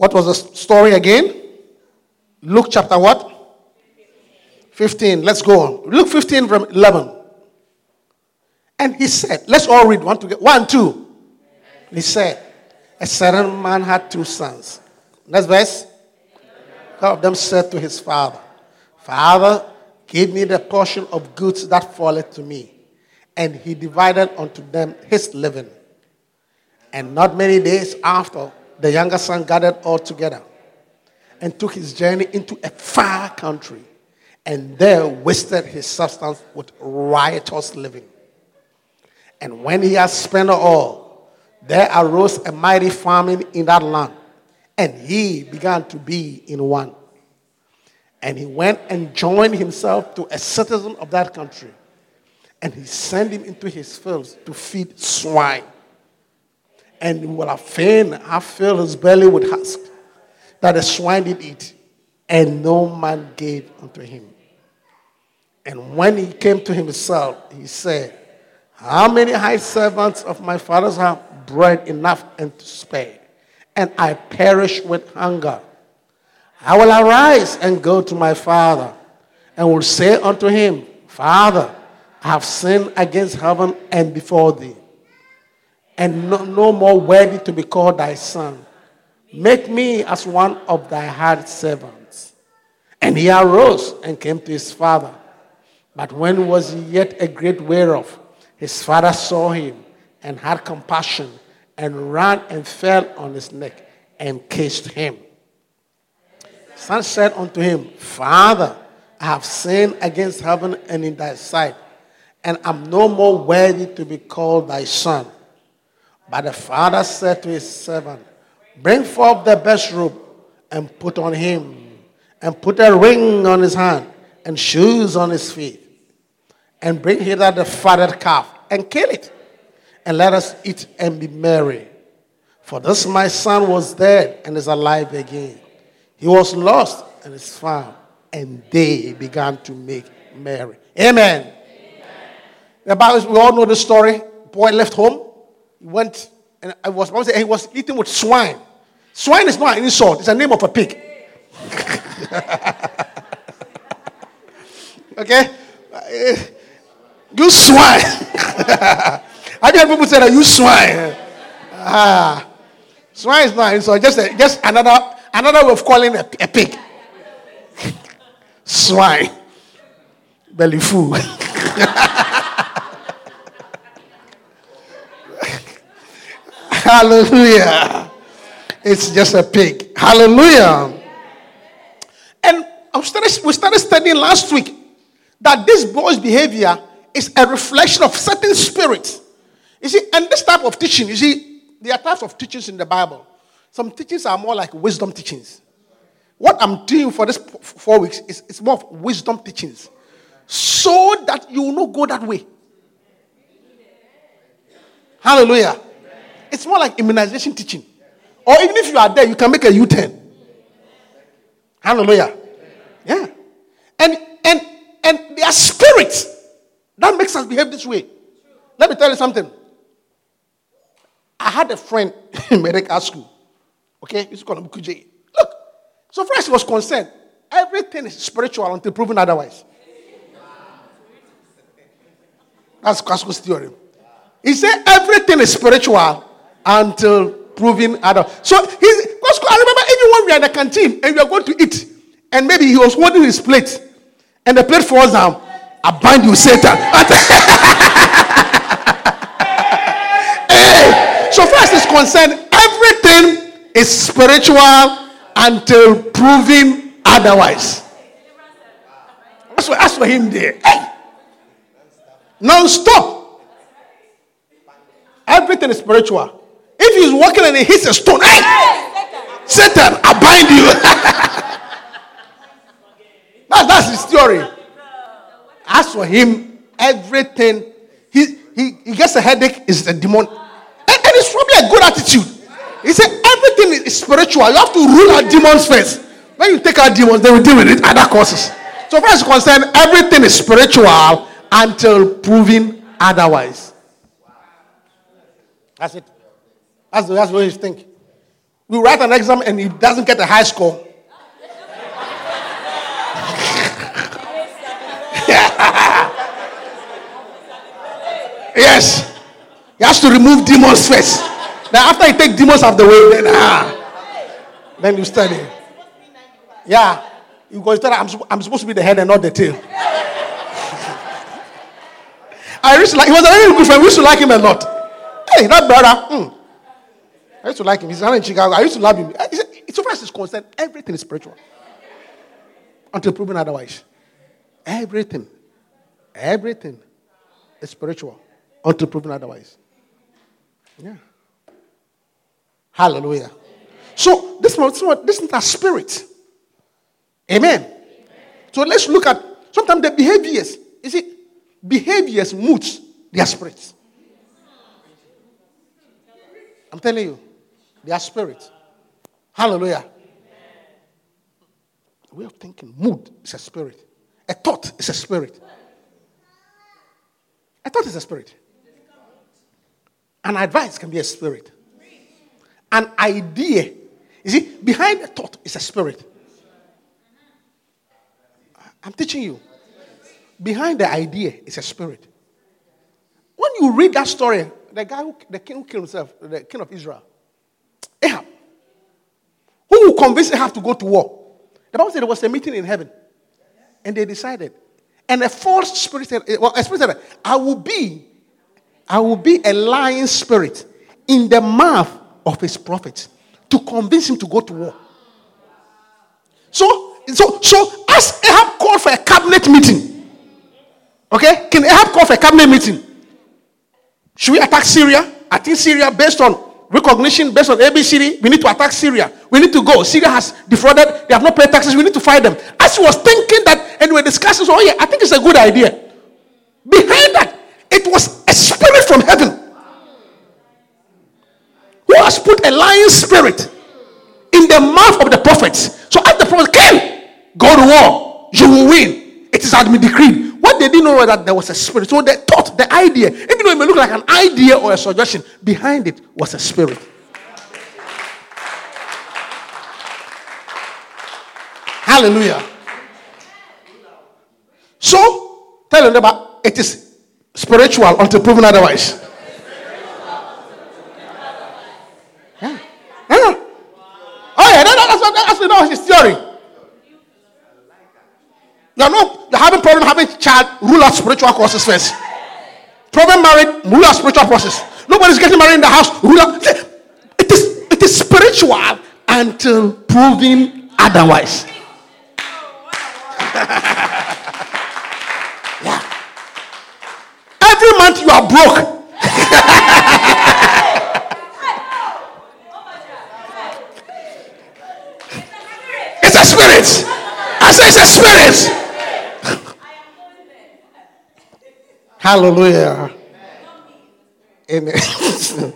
What was the story again? Luke chapter what? 15. Let's go on. Luke 15 from 11. And he said, let's all read one together. One, two. He said, a certain man had two sons. Next verse. One of them said to his father, Father, give me the portion of goods that falleth to me. And he divided unto them his living. And not many days after, the younger son gathered all together and took his journey into a far country and there wasted his substance with riotous living. And when he had spent all, there arose a mighty famine in that land, and he began to be in one. And he went and joined himself to a citizen of that country, and he sent him into his fields to feed swine. And he would have fain have filled his belly with husk that the swine did eat, and no man gave unto him. And when he came to himself, he said, How many high servants of my father's have bread enough and to spare, and I perish with hunger? I will arise and go to my father, and will say unto him, Father, have sinned against heaven and before thee, and no, no more worthy to be called thy son. Make me as one of thy hired servants. And he arose and came to his father. But when was he yet a great way off, his father saw him and had compassion and ran and fell on his neck and kissed him. Son said unto him, Father, I have sinned against heaven and in thy sight, and I am no more worthy to be called thy son. But the father said to his servant, Bring forth the best robe and put on him, and put a ring on his hand and shoes on his feet. And bring hither the fatted calf and kill it, and let us eat and be merry. For this my son was dead and is alive again. He was lost and is found, and they began to make merry. Amen. The Bible, we all know the story. Boy left home, he went, and I was, I he was eating with swine. Swine is not an insult, it's a name of a pig. okay? You swine. I heard people say that you swine. Ah. Swine is not insult, just, a, just another, another way of calling a, a pig. swine. Belly fool. Hallelujah. It's just a pig. Hallelujah. And we started, we started studying last week that this boy's behavior is a reflection of certain spirits. You see, and this type of teaching, you see, there are types of teachings in the Bible. Some teachings are more like wisdom teachings. What I'm doing for this four weeks is it's more of wisdom teachings. So that you will not go that way. Hallelujah. It's more like immunization teaching. Or even if you are there, you can make a U 10. Hallelujah. Yeah. And and and their spirits that makes us behave this way. Let me tell you something. I had a friend in medical school. Okay, he's called Bukuji. Look, so as he was concerned, everything is spiritual until proven otherwise. That's Casco's theory. He said everything is spiritual until proven otherwise. So he's. I remember even when we are in the canteen and we are going to eat, and maybe he was holding his plate, and the plate falls down. I bind you, Satan. hey, so far as is concerned, everything is spiritual until proven otherwise. That's for, that's for him there. Hey. Non stop. Everything is spiritual. If he's walking and he hits a stone, hey, Satan, I bind you. that, that's his story. As for him, everything, he, he, he gets a headache, is a demon. And, and it's probably a good attitude. He said everything is spiritual. You have to rule out demons first. When you take out demons, they will deal with it, other causes. So far as concerned, everything is spiritual until proven otherwise. That's it. That's, that's what you think. We write an exam and he doesn't get a high score. yes. He has to remove demons first. Then after you take demons out of the way, then ah, then you study. Yeah. You go I'm, I'm supposed to be the head and not the tail. I used to like, he was a very good friend. We used to like him a lot. Hey, that brother. Mm. I used to like him. He's not in Chicago. I used to love him. Eh, so far as is concerned, everything is spiritual. Until proven otherwise. Everything. Everything is spiritual. Until proven otherwise. Yeah. Hallelujah. So this this, this is a spirit. Amen. Amen. So let's look at sometimes the behaviors. You see, behaviors, moods, they are spirits. I'm telling you, they are spirits. Hallelujah. Way of thinking, mood is a spirit. A thought is a spirit. A thought is a spirit. An advice can be a spirit. An idea. You see, behind a thought is a spirit. I'm teaching you. Behind the idea is a spirit. When you read that story, the guy who, the king who killed himself, the king of Israel, Ahab, who will convince Ahab to go to war? The Bible said there was a meeting in heaven, and they decided. And a false spirit said, eh, well, a spirit said, I will be, I will be a lying spirit in the mouth of his prophets to convince him to go to war. So, so, so as Ahab called for a cabinet meeting, okay, can Ahab call for a cabinet meeting? Should we attack Syria? I think Syria, based on recognition, based on ABCD, we need to attack Syria. We need to go. Syria has defrauded. They have not paid taxes. We need to fight them. As he was thinking that, and we were discussing, so, oh yeah, I think it's a good idea. Behind that, it was a spirit from heaven who has put a lying spirit in the mouth of the prophets. So as the prophet came, go to war, you will win. It is had decreed. What they didn't know was that there was a spirit. So they thought the idea, even though it may look like an idea or a suggestion, behind it was a spirit. Hallelujah. So, tell them about it is spiritual until proven otherwise. Yeah. Yeah. Oh, yeah, that's, what, that's, that's his theory. You're not you're having problem having child, rule out spiritual courses first. Problem married, rule out spiritual process. Nobody's getting married in the house, rule out. It is it is spiritual until proven otherwise. yeah. Every month you are broke. it's a spirit. I say it's a spirit. Hallelujah. Amen.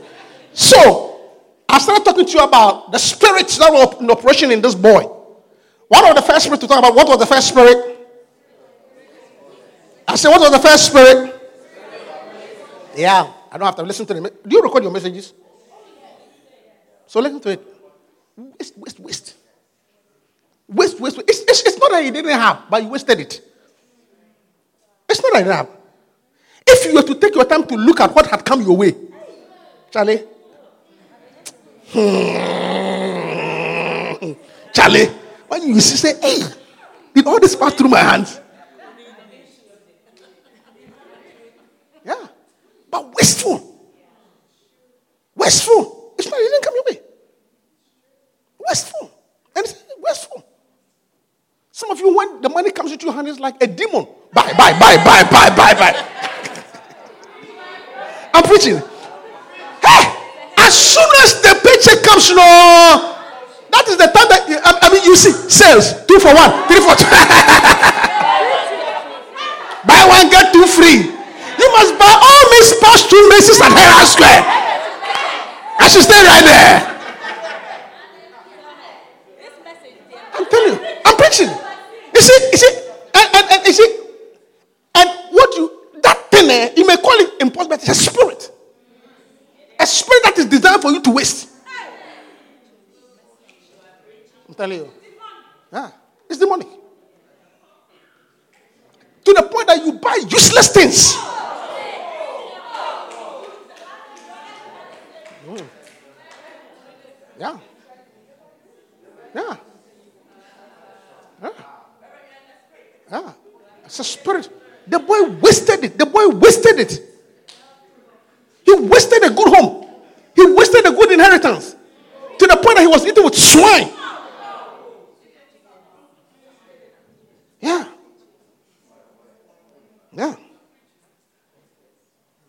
so, I started talking to you about the spirits that were in operation in this boy. What was the first spirit to talk about? What was the first spirit? I said, what was the first spirit? Yeah, I don't have to listen to them. Do you record your messages? So listen to it. Waste, waste, waste. Waste, waste, waste. It's, it's, it's not that you didn't have, but you wasted it. It's not that you didn't have. If you were to take your time to look at what had come your way, Charlie, hmm, Charlie, when you see, say, hey, did all this pass through my hands? Yeah, but wasteful. Wasteful. It's not, it didn't come your way. Wasteful. And wasteful. Some of you, when the money comes into your hand, it's like a demon. Buy, buy, buy, buy, buy, buy, buy. I'm preaching. Hey, as soon as the paycheck comes, you that is the time that I, I mean, you see sales two for one, three for two. buy one get two free. You must buy all Miss Posh two Macy's at Herald Square. I should stay right there. I'm telling you, I'm preaching. You see, you see, and, and, and you see, and what you that thing, eh, you may call it impossible, but it's a spirit. A spirit that is designed for you to waste. I'm telling you. Yeah, it's demonic. To the point that you buy useless things. Mm. Yeah. Yeah. Yeah. Yeah. It's a spirit. The boy wasted it. The boy wasted it. He wasted a good home. He wasted a good inheritance. To the point that he was eating with swine. Yeah. Yeah.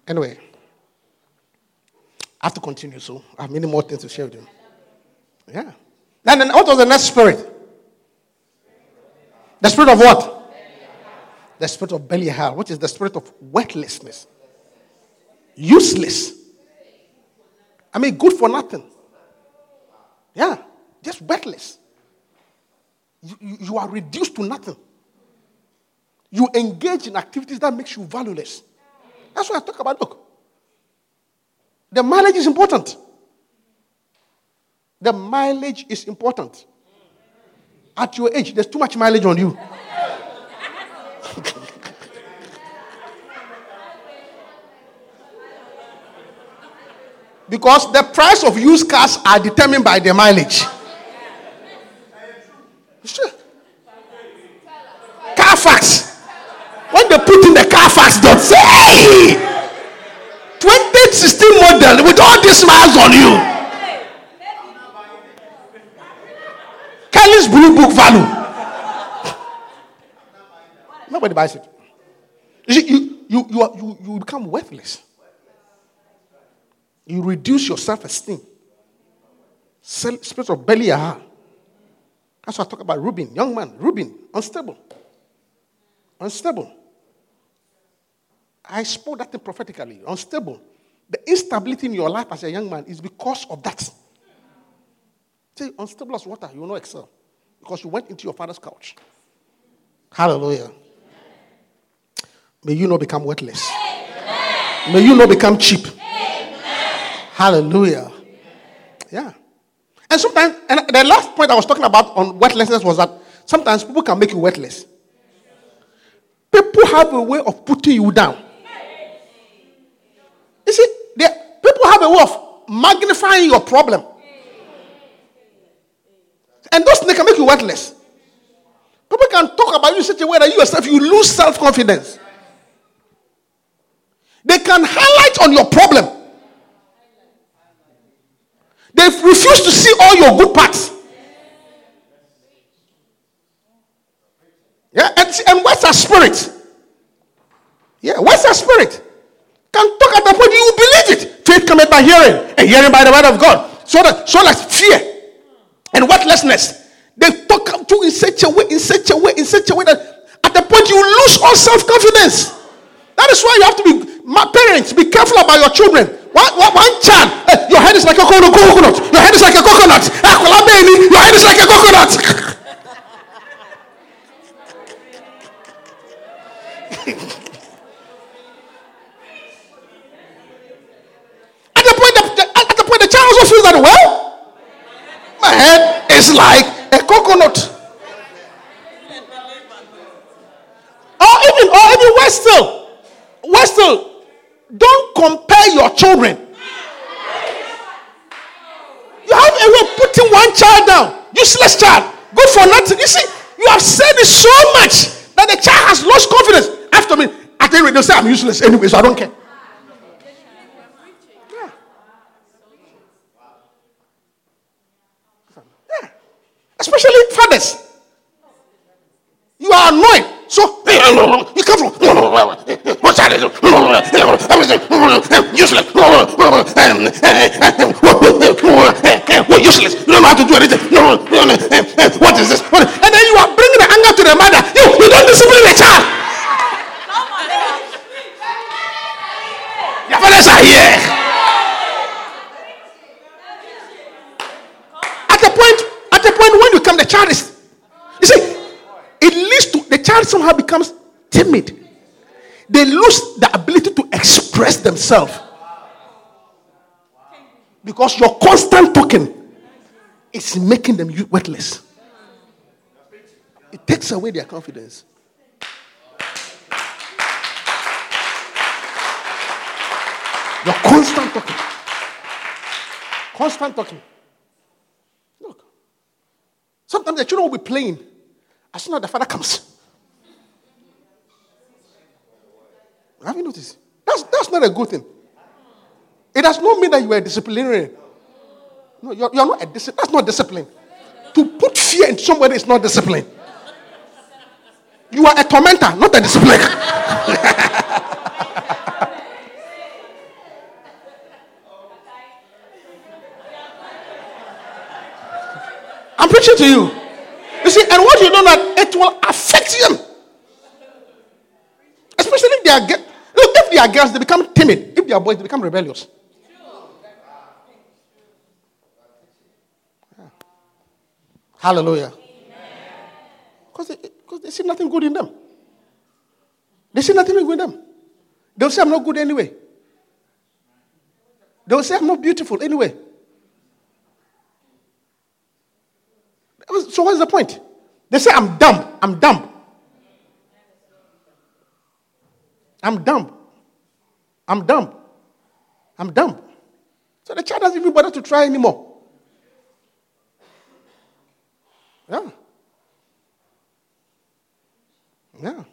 Anyway, I have to continue, so I have many more things to share with you. Yeah. And then what was the next spirit? The spirit of what? The spirit of Belial, which is the spirit of worthlessness. Useless. I mean, good for nothing. Yeah, just worthless. You, you, are reduced to nothing. You engage in activities that makes you valueless. That's what I talk about. Look, the mileage is important. The mileage is important. At your age, there's too much mileage on you. Because the price of used cars are determined by the mileage. Carfax. When they put in the Carfax, don't say, hey, 2016 model with all these miles on you. Kelley's Blue Book value. Nobody buys it. You, you, you, you, are, you, you become worthless. You reduce your self esteem. Spirit of Belial. That's what I talk about Reuben, young man, Reuben, unstable. Unstable. I spoke that thing prophetically. Unstable. The instability in your life as a young man is because of that. Say, unstable as water, you will not excel. Because you went into your father's couch. Hallelujah. May you not become worthless. Amen. May you not become cheap. Amen. Hallelujah. Yeah. And sometimes, and the last point I was talking about on worthlessness was that sometimes people can make you worthless. People have a way of putting you down. You see, they, people have a way of magnifying your problem. And those things can make you worthless. People can talk about you in such a way that you yourself you lose self confidence. They can highlight on your problem. They refuse to see all your good parts. Yeah, and, and what's our spirit? Yeah, what's our spirit? Can talk at the point you believe it. Faith cometh by hearing, and hearing by the word of God. So that so that fear and worthlessness, they talk to in such a way, in such a way, in such a way that at the point you lose all self-confidence. That is why you have to be my parents, be careful about your children. One, one, one child, hey, your head is like a coconut. Your head is like a coconut. Eh, your head is like a coconut. at the point, the, at the point, the child also feels that well, my head is like a coconut. Or even, or even worse still, worse still don't compare your children. You have a way of putting one child down, useless child, good for nothing. You see, you have said it so much that the child has lost confidence. After me, at any rate, they'll say I'm useless anyway, so I don't care. Yeah. Especially fathers. You are annoyed. So, you come from. child is useless. We're useless. You don't know how to do anything. What is this? And then you are bringing the anger to the mother. You, you don't discipline the child. Your fathers are here. At a point, at a point when you come, the child is. You see, it leads to the child somehow becomes timid. They lose the ability to express themselves because your constant talking is making them worthless. It takes away their confidence. Your constant talking. Constant talking. Look. Sometimes the children will be playing. As soon as the father comes. Have you noticed? That's, that's not a good thing. It does not mean that you are a disciplinarian. No, you're, you're not a discipline. That's not discipline. To put fear in somebody is not discipline. You are a tormentor, not a discipliner. I'm preaching to you. You see, and what you know that it will affect them. Especially if they are get, look, if they are girls, they become timid. If they are boys, they become rebellious. Yeah. Hallelujah. Because they, because they see nothing good in them. They see nothing good in them. They'll say, I'm not good anyway. They'll say, I'm not beautiful anyway. So what's the point? They say, I'm dumb. I'm dumb. I'm dumb. I'm dumb. I'm dumb. So the child doesn't even bother to try anymore. Yeah. Yeah.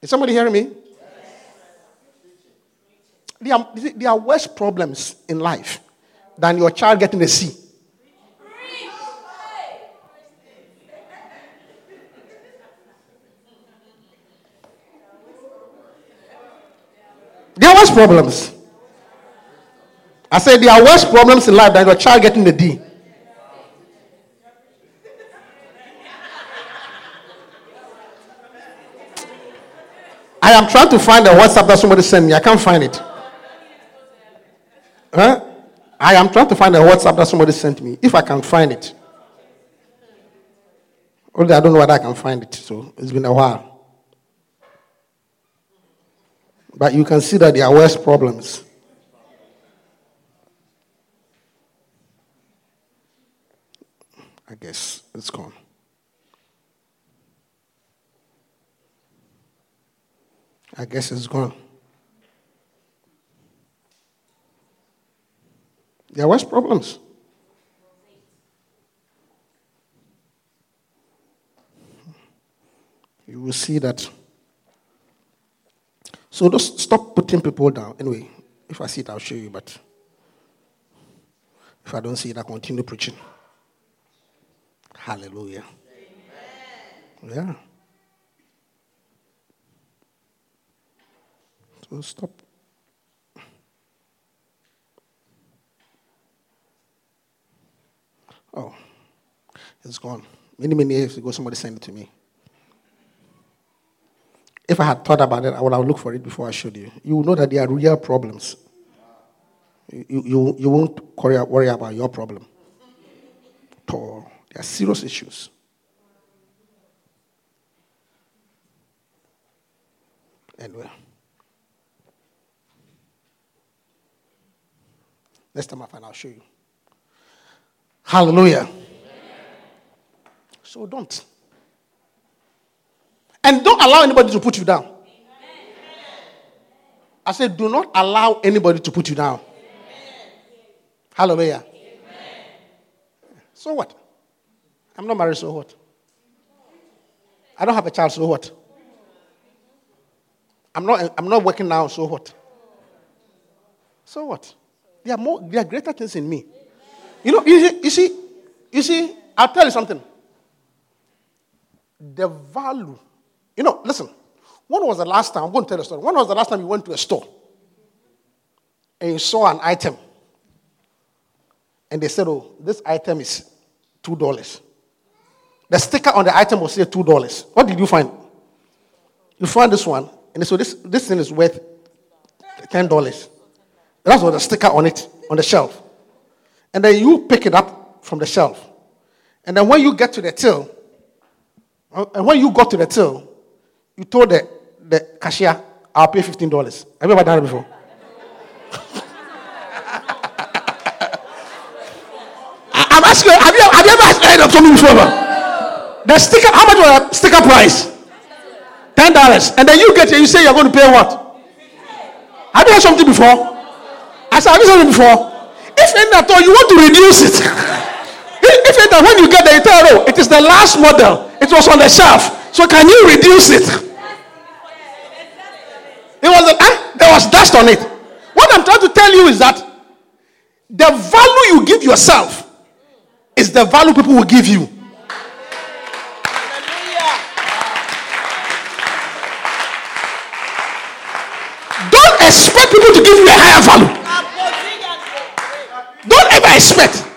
Is somebody hearing me? There are, there are worse problems in life than your child getting a C. There are worse problems. I said there are worse problems in life than your child getting the D. I am trying to find a WhatsApp that somebody sent me. I can't find it. Huh? I am trying to find a WhatsApp that somebody sent me. If I can find it. Only I don't know whether I can find it. So it's been a while. But you can see that there are worse problems. I guess it's gone. I guess it's gone. There are worse problems. You will see that. So just stop putting people down. Anyway, if I see it, I'll show you. But if I don't see it, I'll continue preaching. Hallelujah. Yeah. So stop. Oh, it's gone. Many, many years ago, somebody sent it to me. If I had thought about it, I would have looked for it before I showed you. You will know that there are real problems. You, you, you won't worry, about your problem. At all. There are serious issues. Anyway. Next time I find, I'll show you. Hallelujah. So don't. And don't allow anybody to put you down. I said, do not allow anybody to put you down. Hallelujah. So what? I'm not married, so what? I don't have a child, so what? I'm not, I'm not working now, so what? So what? There are more, there are greater things in me. You know, you see, you see, you see, I'll tell you something. The value, you know, listen, When was the last time? I'm going to tell a story. When was the last time you went to a store and you saw an item and they said, oh, this item is $2. The sticker on the item will say $2. What did you find? You find this one, and so this, this thing is worth $10. That's what the sticker on it, on the shelf. And then you pick it up from the shelf. And then when you get to the till, uh, and when you got to the till, you told the, the cashier, I'll pay $15. Have you ever done it before? I'm asking have you, have you ever heard of something before? The sticker, how much was the sticker price? Ten dollars. And then you get here, you say you're going to pay what? Have you heard something before? I said, have you heard something before? If in at all, you want to reduce it. if that when you get there, you oh, it is the last model. It was on the shelf. So can you reduce it? It was eh? there was dust on it. What I'm trying to tell you is that the value you give yourself is the value people will give you. Don't expect people to give you a higher value. Don't ever expect.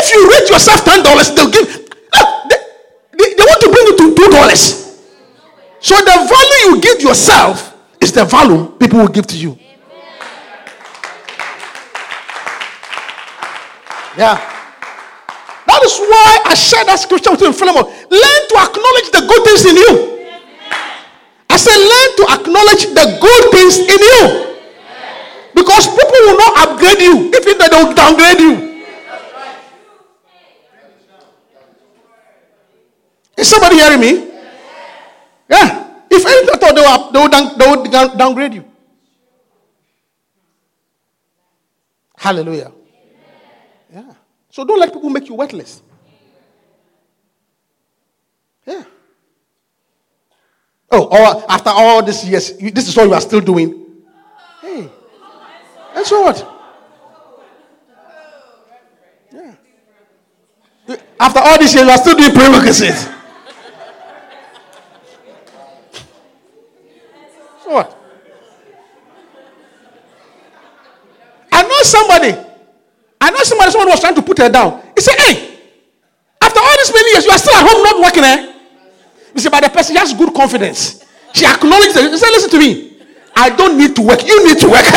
If you rate yourself ten dollars, they'll give. They, they, they want to bring you to two dollars. So the value you give yourself is the value people will give to you. Yeah. That is why I shared that scripture with you in Philemon. Learn to acknowledge the good things in you. I said, learn to acknowledge the good things in you. Because people will not upgrade you. If they will downgrade you. Is somebody hearing me? Yeah. If anything at all, they will, they will, down, they down- downgrade you. Hallelujah. Yeah. So don't let people make you worthless. Yeah. Oh, or after all these years, this is what you are still doing. Hey. And so what? Yeah. After all these years, you are still doing prerequisites. So what? I know somebody. I know somebody, someone was trying to put her down. He said, Hey, after all these many years, you are still at home not working, eh? You see, but the person has good confidence. She acknowledged it. He said, Listen to me. I don't need to work. You need to work.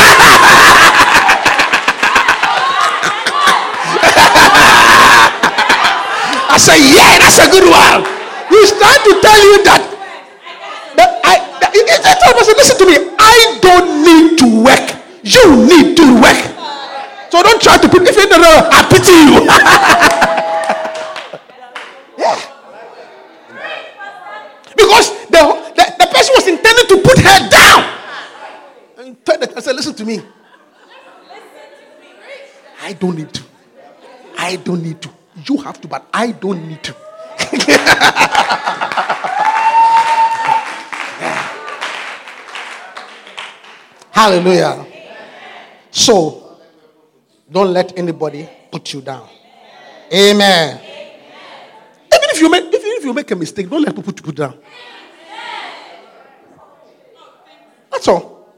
I said, Yeah, that's a good one. He's trying to tell you that. that I, that, he- he person, Listen to me. I don't need to work. You need to work. So don't try to put, if you don't know, I pity you. yeah. Because the, the, the person was intended to put her down. And told the person, listen to me. I don't need to. I don't need to. You have to, but I don't need to. Hallelujah. So, don't let anybody put you down. Amen. Even if you make, even if you make a mistake, don't let people put you down. That's all.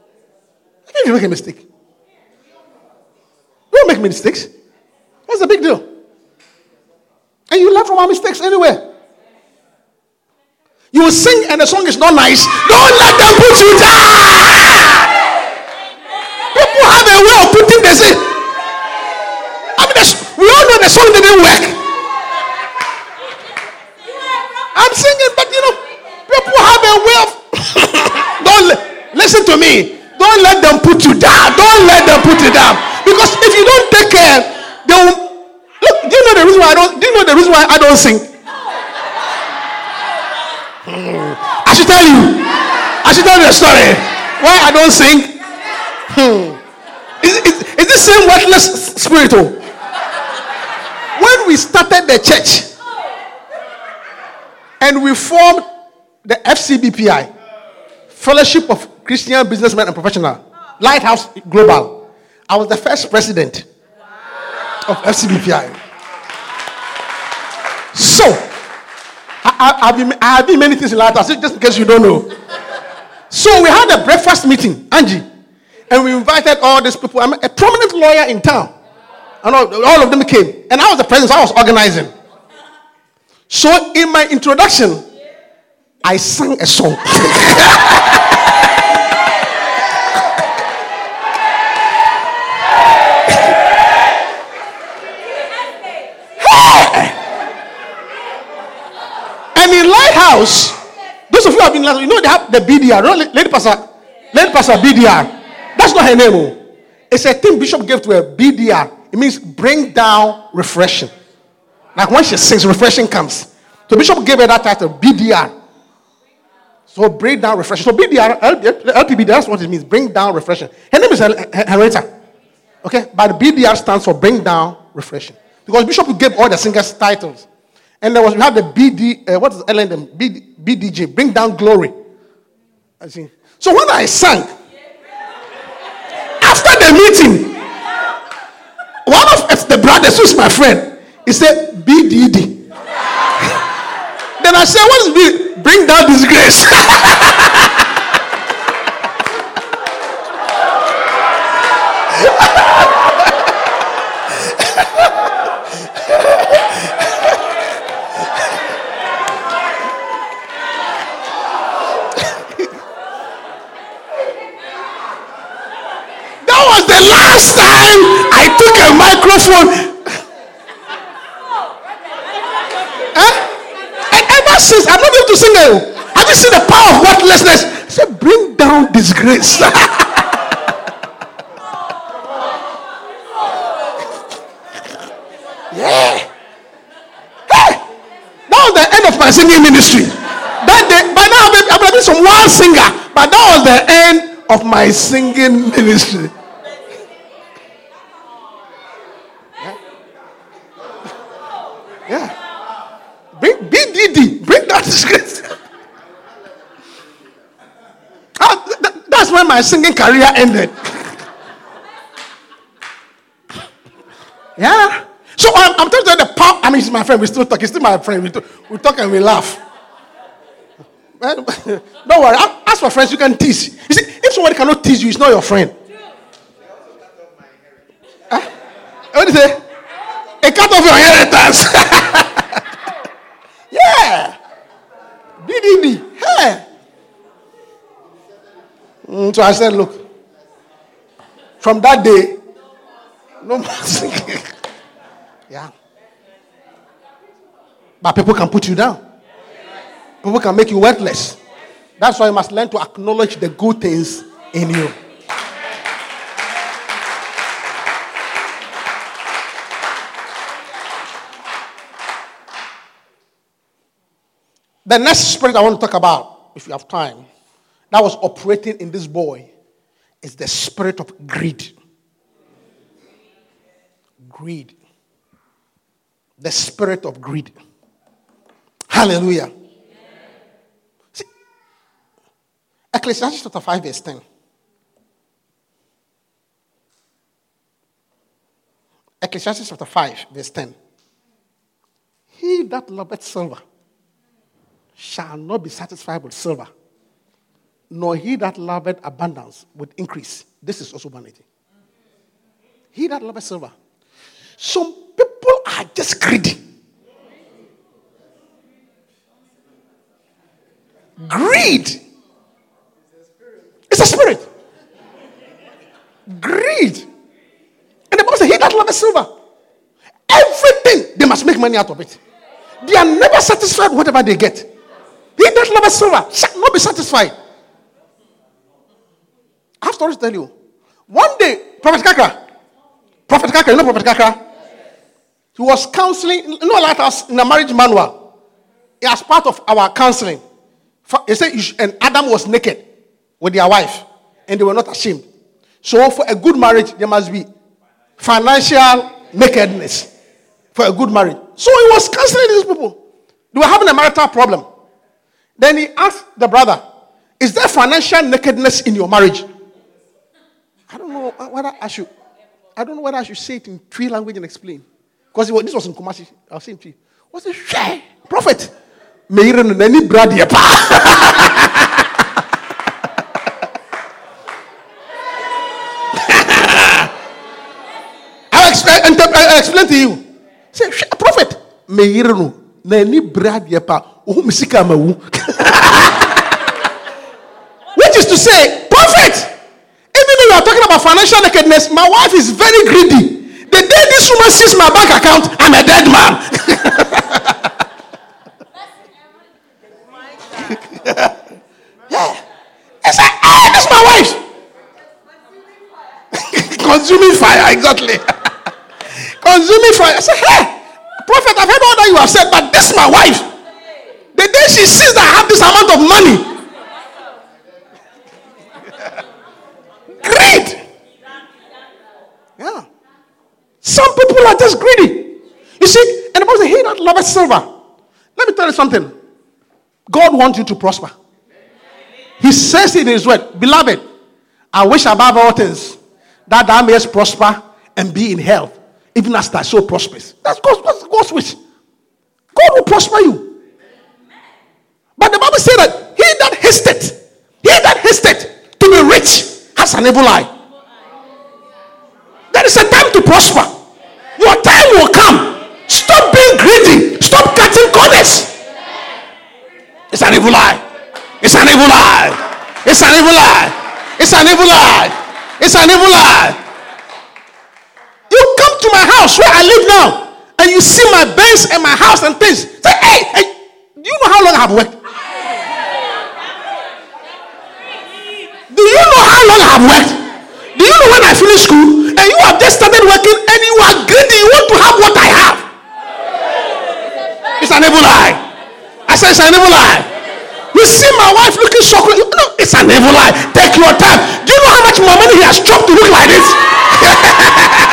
Even if you make a mistake, don't make mistakes. What's the big deal? And you learn from our mistakes anyway. You sing and the song is not nice. Don't let them put you down. People have a way of putting this in. I mean, the- we all know the song didn't work. I'm singing, but you know, people have a way of. don't listen to me. Don't let them put you down. Don't let them put you down. Because if you don't take care, they will. Look, do you know the reason why I don't? Do you know the reason why I don't sing? Hmm. I should tell you. I should tell you a story. Why I don't sing? Hmm. Is, is, is this same worthless spirit? We started the church and we formed the FCBPI, Fellowship of Christian Businessmen and Professional, Lighthouse Global, I was the first president of FCBPI. So, I, I, I've been, I have been many things in Lighthouse, just in case you don't know. So we had a breakfast meeting, Angie, and we invited all these people. I'm a prominent lawyer in town. And all, all of them came. And I was the president, so I was organizing. So in my introduction, I sang a song. and in Lighthouse, those of you have been, you know, they have the BDR, Lady Pastor, Lady Pastor BDR. That's not her name. oh. It's a thing Bishop gave to a BDR. It means bring down refreshing. Like when she sings, refreshing comes. So Bishop gave her that title, BDR. So bring down refreshing. So BDR, LPB, that's what it means. Bring down refreshing. Her name is Henrietta. Okay, but BDR stands for bring down refreshing. Because Bishop gave all the singers titles. And there was we had the BD, uh, what is LNM? BD, BDJ, bring down glory. I see. So when I sang, after the meeting, one of the brothers who's my friend, he said BDD. then I said, what is B? Bring down disgrace. That was the last time I took a microphone. Huh? And ever since, I'm not able to sing it. Have you seen the power of worthlessness? Said, bring down disgrace. yeah. Hey, that was the end of my singing ministry. That day, by now I've been some one singer, but that was the end of my singing ministry. Yeah. Bring Bring that disgrace. Ah, th- th- that's when my singing career ended. yeah. So I'm, I'm telling you the power. I mean, he's my friend. We still talk. He's still my friend. We talk, we talk and we laugh. Well, Don't worry. Ask for friends. You can tease. You see, if somebody cannot tease you, it's not your friend. Huh? What do you say? A cut off your inheritance. yeah. BDB. Hey. Mm, so I said, look, from that day, no more singing. yeah. But people can put you down. People can make you worthless. That's why you must learn to acknowledge the good things in you. The next spirit I want to talk about, if you have time, that was operating in this boy is the spirit of greed. Greed. The spirit of greed. Hallelujah. See, Ecclesiastes chapter 5, verse 10. Ecclesiastes chapter 5, verse 10. He that loveth silver shall not be satisfied with silver, nor he that loveth abundance with increase. This is also vanity. He that loveth silver. Some people are just greedy. Greed. It's a spirit. Greed. And the Bible says, He that loveth silver. Everything, they must make money out of it. They are never satisfied whatever they get. He that loveth silver shall not be satisfied. I have stories to tell you. One day, Prophet Kakra, Prophet Kakra, you know Prophet Kakra? He was counseling, you know, like us in a marriage manual, as part of our counseling. He said, and Adam was naked with their wife, and they were not ashamed. So, for a good marriage, there must be financial nakedness for a good marriage. So, he was counseling these people. They were having a marital problem. Then he asked the brother, Is there financial nakedness in your marriage? I don't know whether I should. I don't know whether I should say it in Twi language and explain. Because this was in Kumasi. I was saying Twi. What's it? Hey, prophet. any brad I'll explain, to you. Say, prophet. Meirenu na ni brad yepa ohu misika mawu. Which is to say, prophet, even though you are talking about financial nakedness, my wife is very greedy. The day this woman sees my bank account, I'm a dead man. yeah. I said, hey, this is my wife. Consuming fire, exactly. Consuming fire. I said, hey, prophet, I've heard all that you have said, but this is my wife. The day she sees that I have this amount of money, greed. Yeah. Some people are just greedy. You see, and the Bible says, He that loveth silver. Let me tell you something. God wants you to prosper. He says it in His word, Beloved, I wish above all things that thou mayest prosper and be in health, even as thy soul prospers. That's God's, God's, God's wish. God will prosper you. But the Bible says that he that hasted, he that hasted to be rich has an evil eye. There is a time to prosper. Your time will come. Stop being greedy. Stop cutting corners. It's an evil eye. It's an evil eye. It's an evil eye. It's an evil eye. It's an evil eye. You come to my house where I live now, and you see my base and my house and things. Say, hey, hey, do you know how long I've worked? Do you know how long I've worked? Do you know when I finished school and you have just started working and you are greedy? You want to have what I have? It's an evil eye. I said it's an evil eye. You see my wife looking good. You know, it's an evil eye. Take your time. Do you know how much more money he has chopped to look like this?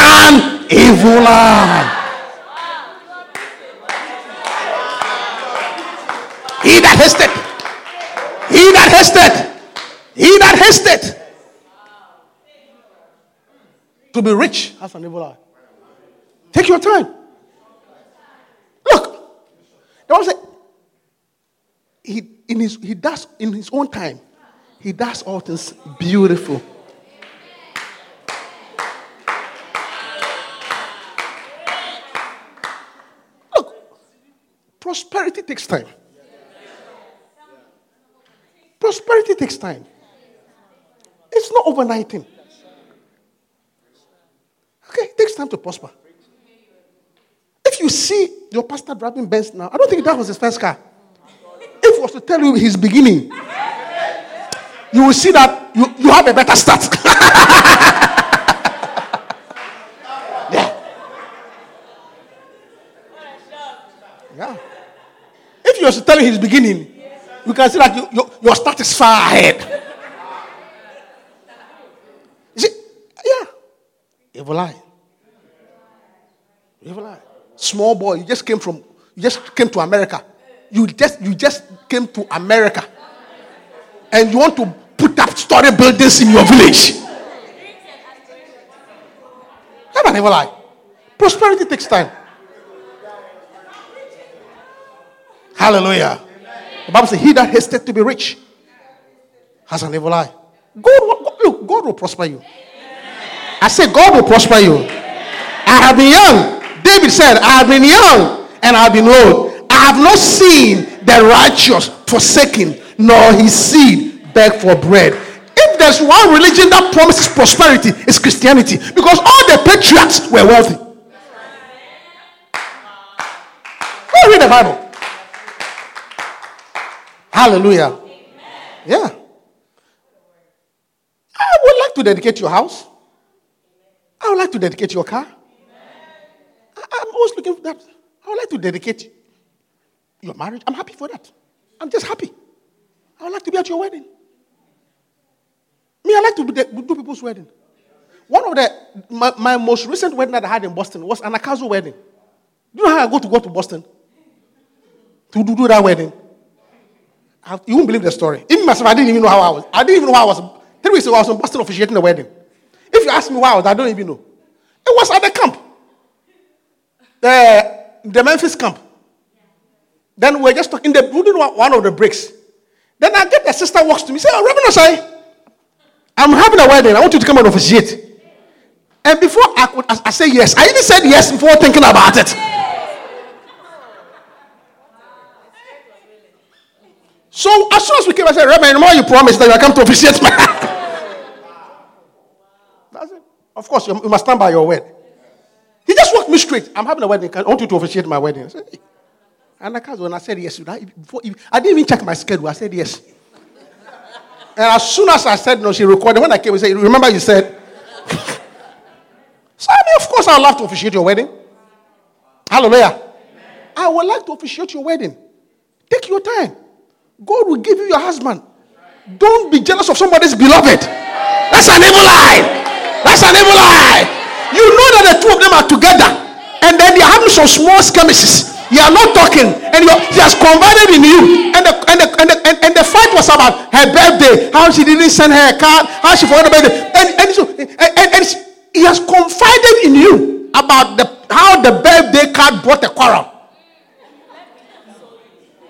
An evil eye. He that hasted. He that hasted. He that hasted. To be rich has an evil eye. Take your time. Look, the Bible said, he, in his, he does in his own time, he does all things beautiful. Prosperity takes time. Prosperity takes time. It's not overnight thing. Okay, it takes time to prosper. If you see your pastor driving Benz now, I don't think that was his first car. If he was to tell you his beginning, you will see that you, you have a better start. yeah. Yeah. If you tell you his beginning, you can see that you, your, your start is far ahead. You see, yeah. Evil eye. Evil eye. Small boy, you just came from, you just came to America. You just, you just came to America. And you want to put up story buildings in your village. Have an evil eye. Prosperity takes time. Hallelujah. The Bible says, He that hasted to be rich has an evil eye. God will, look, God will prosper you. I say, God will prosper you. I have been young. David said, I have been young and I have been old. I have not seen the righteous forsaken, nor his seed beg for bread. If there's one religion that promises prosperity, it's Christianity. Because all the patriarchs were wealthy. Go read the Bible. Hallelujah. Yeah. I would like to dedicate your house. I would like to dedicate your car. I, am always looking for that. I would like to dedicate your marriage. I'm happy for that. I'm just happy. I would like to be at your wedding. Me, I like to do, do people's wedding. One of the my, my, most recent wedding that I had in Boston was an Akazu wedding. Do you know how I go to go to Boston to do, do that wedding? I, you won't believe the story. Even myself, I didn't even know how I was. I didn't even know how I was. Three weeks ago, I was in Boston officiating the wedding. If you ask me why I was, I don't even know. It was at the camp, the, the Memphis camp. Then we we're just talking, the, did one of the breaks. Then I get the sister walks to me, say, Oh, Reverend Osai, I'm having a wedding. I want you to come and officiate. And before I could, I, I say yes. I even said yes before thinking about it. So as soon as we came, I said, Reverend, tomorrow you promised that will come to officiate my. That's it. Of course, you must stand by your word. He just walked me straight. I'm having a wedding. I want you to officiate my wedding. I said, hey. And I when I said yes, I, I didn't even check my schedule. I said yes. And as soon as I said no, she recorded. When I came, she said, Remember, you said. so, I mean, of course, I'd love to officiate your wedding. Hallelujah. I would like to officiate your wedding. Take your time. God will give you your husband. Don't be jealous of somebody's beloved. That's an evil lie. That's an evil lie. You know that the two of them are together, and then they're having some small skirmishes. You are not talking, and he has confided in you. And the, and, the, and, the, and, and, the fight was about her birthday, how she didn't send her card, how she forgot the birthday. And, and, so, and, and, and he has confided in you about the, how the birthday card brought a quarrel.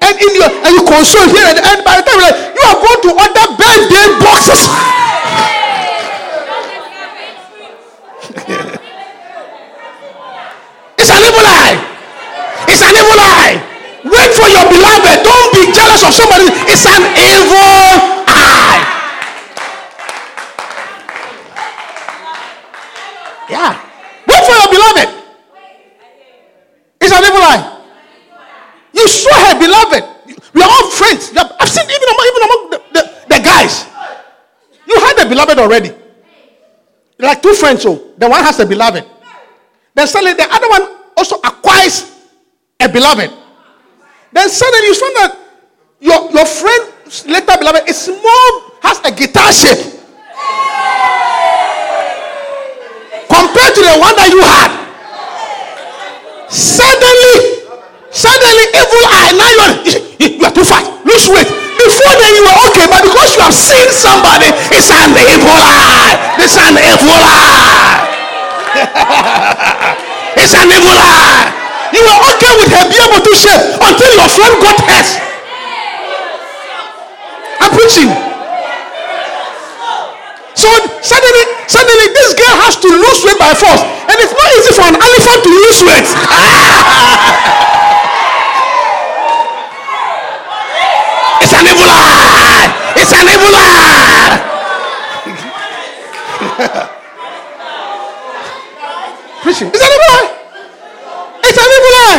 And in your and you console here and, and by the time like, you are going to order birthday boxes. it's an evil lie. It's an evil lie. Wait for your beloved. Don't be jealous of somebody. It's an evil eye. Yeah. Wait for your beloved. It's an evil eye. You saw her beloved. We are all friends. I've seen even among, even among the, the, the guys. You had a beloved already. Like two friends, so the one has a beloved. Then suddenly the other one also acquires a beloved. Then suddenly you find that your, your friend's later beloved is more, has a guitar shape. Compared to the one that you had. Suddenly, suddenly evil eye, now you are, you are too fat, lose weight. Before then you were okay, but because you have seen somebody, it's an evil eye. It's an evil eye. it's an evil eye. You were okay with her being able to shave until your friend got hurt. I'm preaching. So suddenly, suddenly this girl has to lose weight by force. And it's not easy for an elephant to lose weight. it's an evil eye. It's an evil eye. Preaching. Is that a eye. It's an evil eye.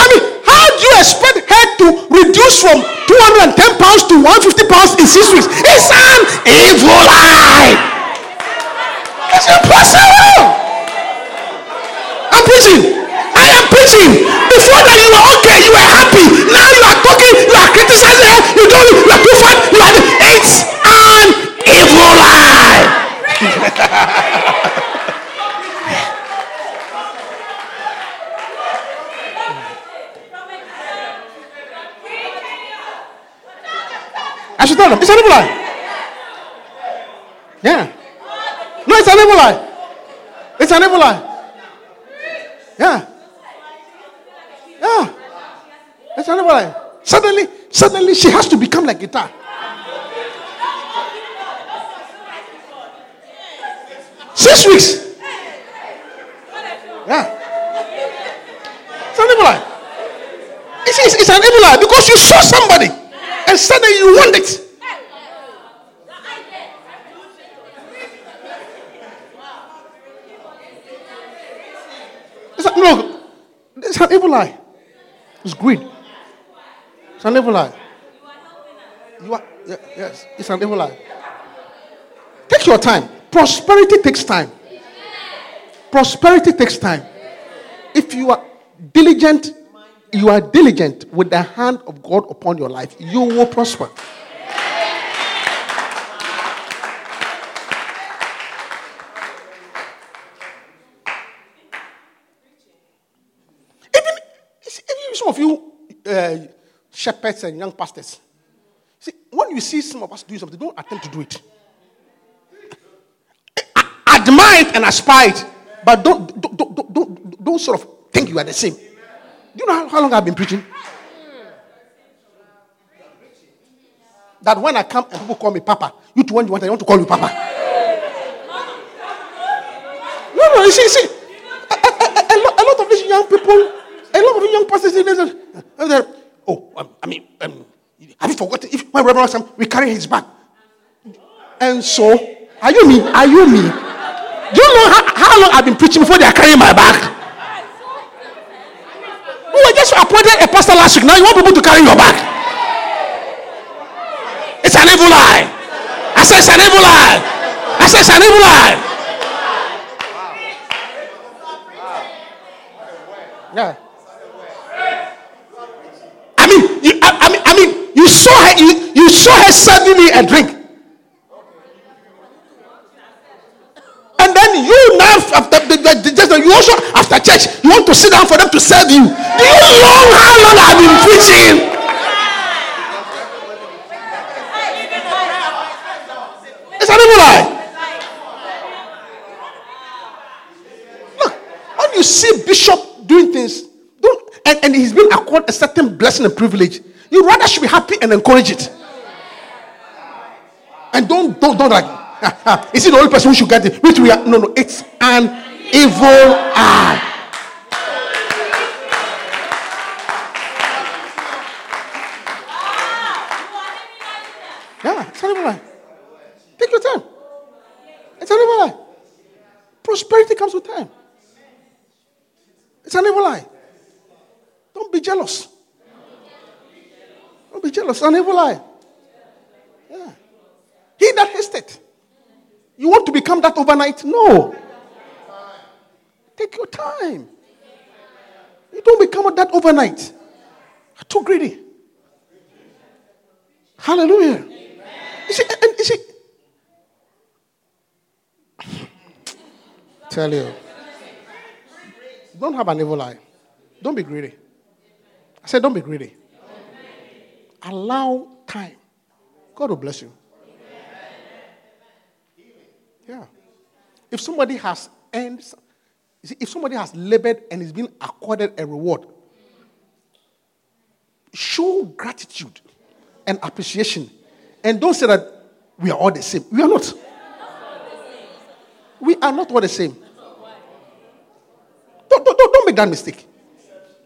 I mean, how do you expect her to reduce from 210 pounds to 150 pounds in six weeks? It's an evil eye. It's impossible. I'm preaching. I am preaching. Before that, you were okay, you were happy. Now you are talking, you are criticizing her, you don't, you are too fat, you are. It's an evil eye. I should tell them. It's evil lie. Yeah. No, it's evil lie. It's evil lie. Yeah. Yeah. It's evil lie. Suddenly, suddenly she has to become like guitar. Six weeks. Yeah. It's an evil. It's, it's, it's an evil lie because you saw somebody and suddenly you want it. It's a, no, it's an evil lie. It's greed. It's an evil lie. You are, yes, it's an evil lie. Take your time. Prosperity takes time. Prosperity takes time. If you are diligent you are diligent with the hand of God upon your life, you will prosper. Even, some of you uh, shepherds and young pastors, see, when you see some of us doing something, don't attempt to do it. And aspire but don't, don't, don't, don't, don't sort of think you are the same. Do you know how, how long I've been preaching? that when I come and people call me Papa, you too, when you want, I want to call you Papa. No, no, you see, you see, a, a, a, a lot of these young people, a lot of young pastors, they say, uh, oh, um, I mean, um, have you forgotten? If my Reverend Sam, we carry his bag. And so, are you me? Are you me? Do you know how, how long I've been preaching before they are carrying my bag? We were just appointed a pastor last week. Now you want people to carry your bag. It's an evil lie. I said it's an evil lie. I said it's an evil lie. Yeah. I mean, you, I, I mean, I mean, you saw her, you, you saw her serving me a drink. And then you now, after the, just you also after church, you want to sit down for them to serve you. Do you know how long I've been preaching? It's an lie. Look, when you see Bishop doing things, don't, and, and he's been accorded a certain blessing and privilege, you rather should be happy and encourage it. And don't, don't, don't like, is he the only person who should get it? Which we are, no, no, it's an evil eye. Yeah, it's an evil eye. Take your time. It's an evil eye. Prosperity comes with time. It's an evil eye. Don't be jealous. Don't be jealous. It's an evil eye. Yeah. He that hasted. You want to become that overnight? No. Take your time. You don't become that overnight. Too greedy. Hallelujah. You see, and, you see, tell you, don't have an evil eye. Don't be greedy. I said, don't be greedy. Allow time. God will bless you. Yeah. If somebody has earned, see, if somebody has labored and is being accorded a reward, show gratitude and appreciation. And don't say that we are all the same. We are not. We are not all the same. Don't, don't, don't make that mistake.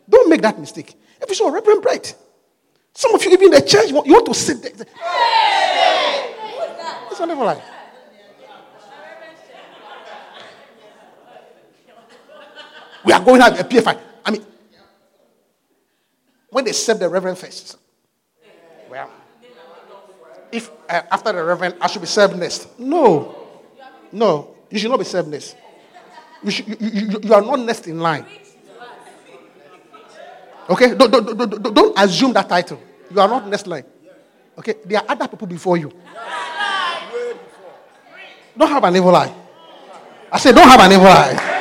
Don't make that mistake. If you saw Reverend Bright, some of you, even in the church, you want to sit there. It's a never We are going to have a PFI. I mean, when they serve the Reverend first, well, if uh, after the Reverend, I should be served next. No. No, you should not be served next. You, should, you, you, you are not next in line. Okay? Don't, don't, don't, don't assume that title. You are not next line. Okay? There are other people before you. Don't have an evil eye. I say, don't have an evil eye.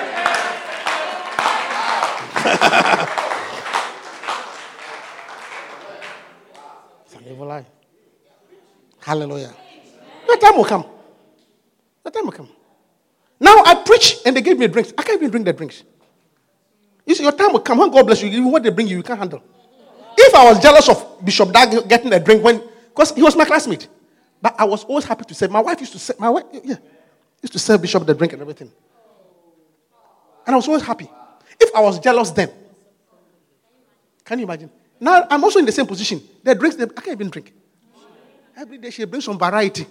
It's an evil eye. Hallelujah. The time will come. The time will come. Now I preach and they give me drinks. I can't even drink the drinks. You see, your time will come. When God bless you, what they bring you, you can't handle. If I was jealous of Bishop Dag getting a drink when, because he was my classmate, but I was always happy to serve. My wife used to serve, my wife, yeah, used to serve Bishop the drink and everything. And I was always happy. If I was jealous then, can you imagine? Now I'm also in the same position. The drinks, I can't even drink. Every day she brings some variety.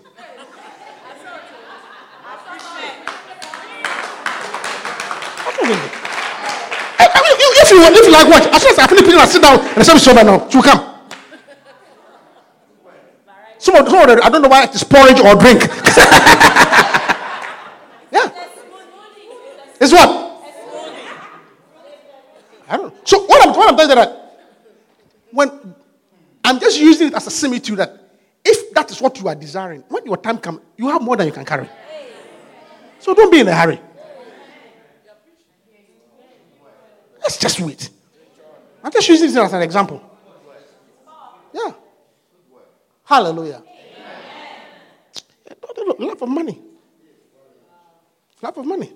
If you, if you like what? As soon as I finish preaching, I sit down and I say, sober now. She will come. Some of, some of the, I don't know why it's porridge or drink. yeah. It's what? I don't know. So what I'm, what I'm telling you that when I'm just using it as a similitude that if that is what you are desiring, when your time comes, you have more than you can carry. So don't be in a hurry. Let's just wait. I'm just using this as an example. Yeah. Hallelujah. Yeah, love of money. Love of money.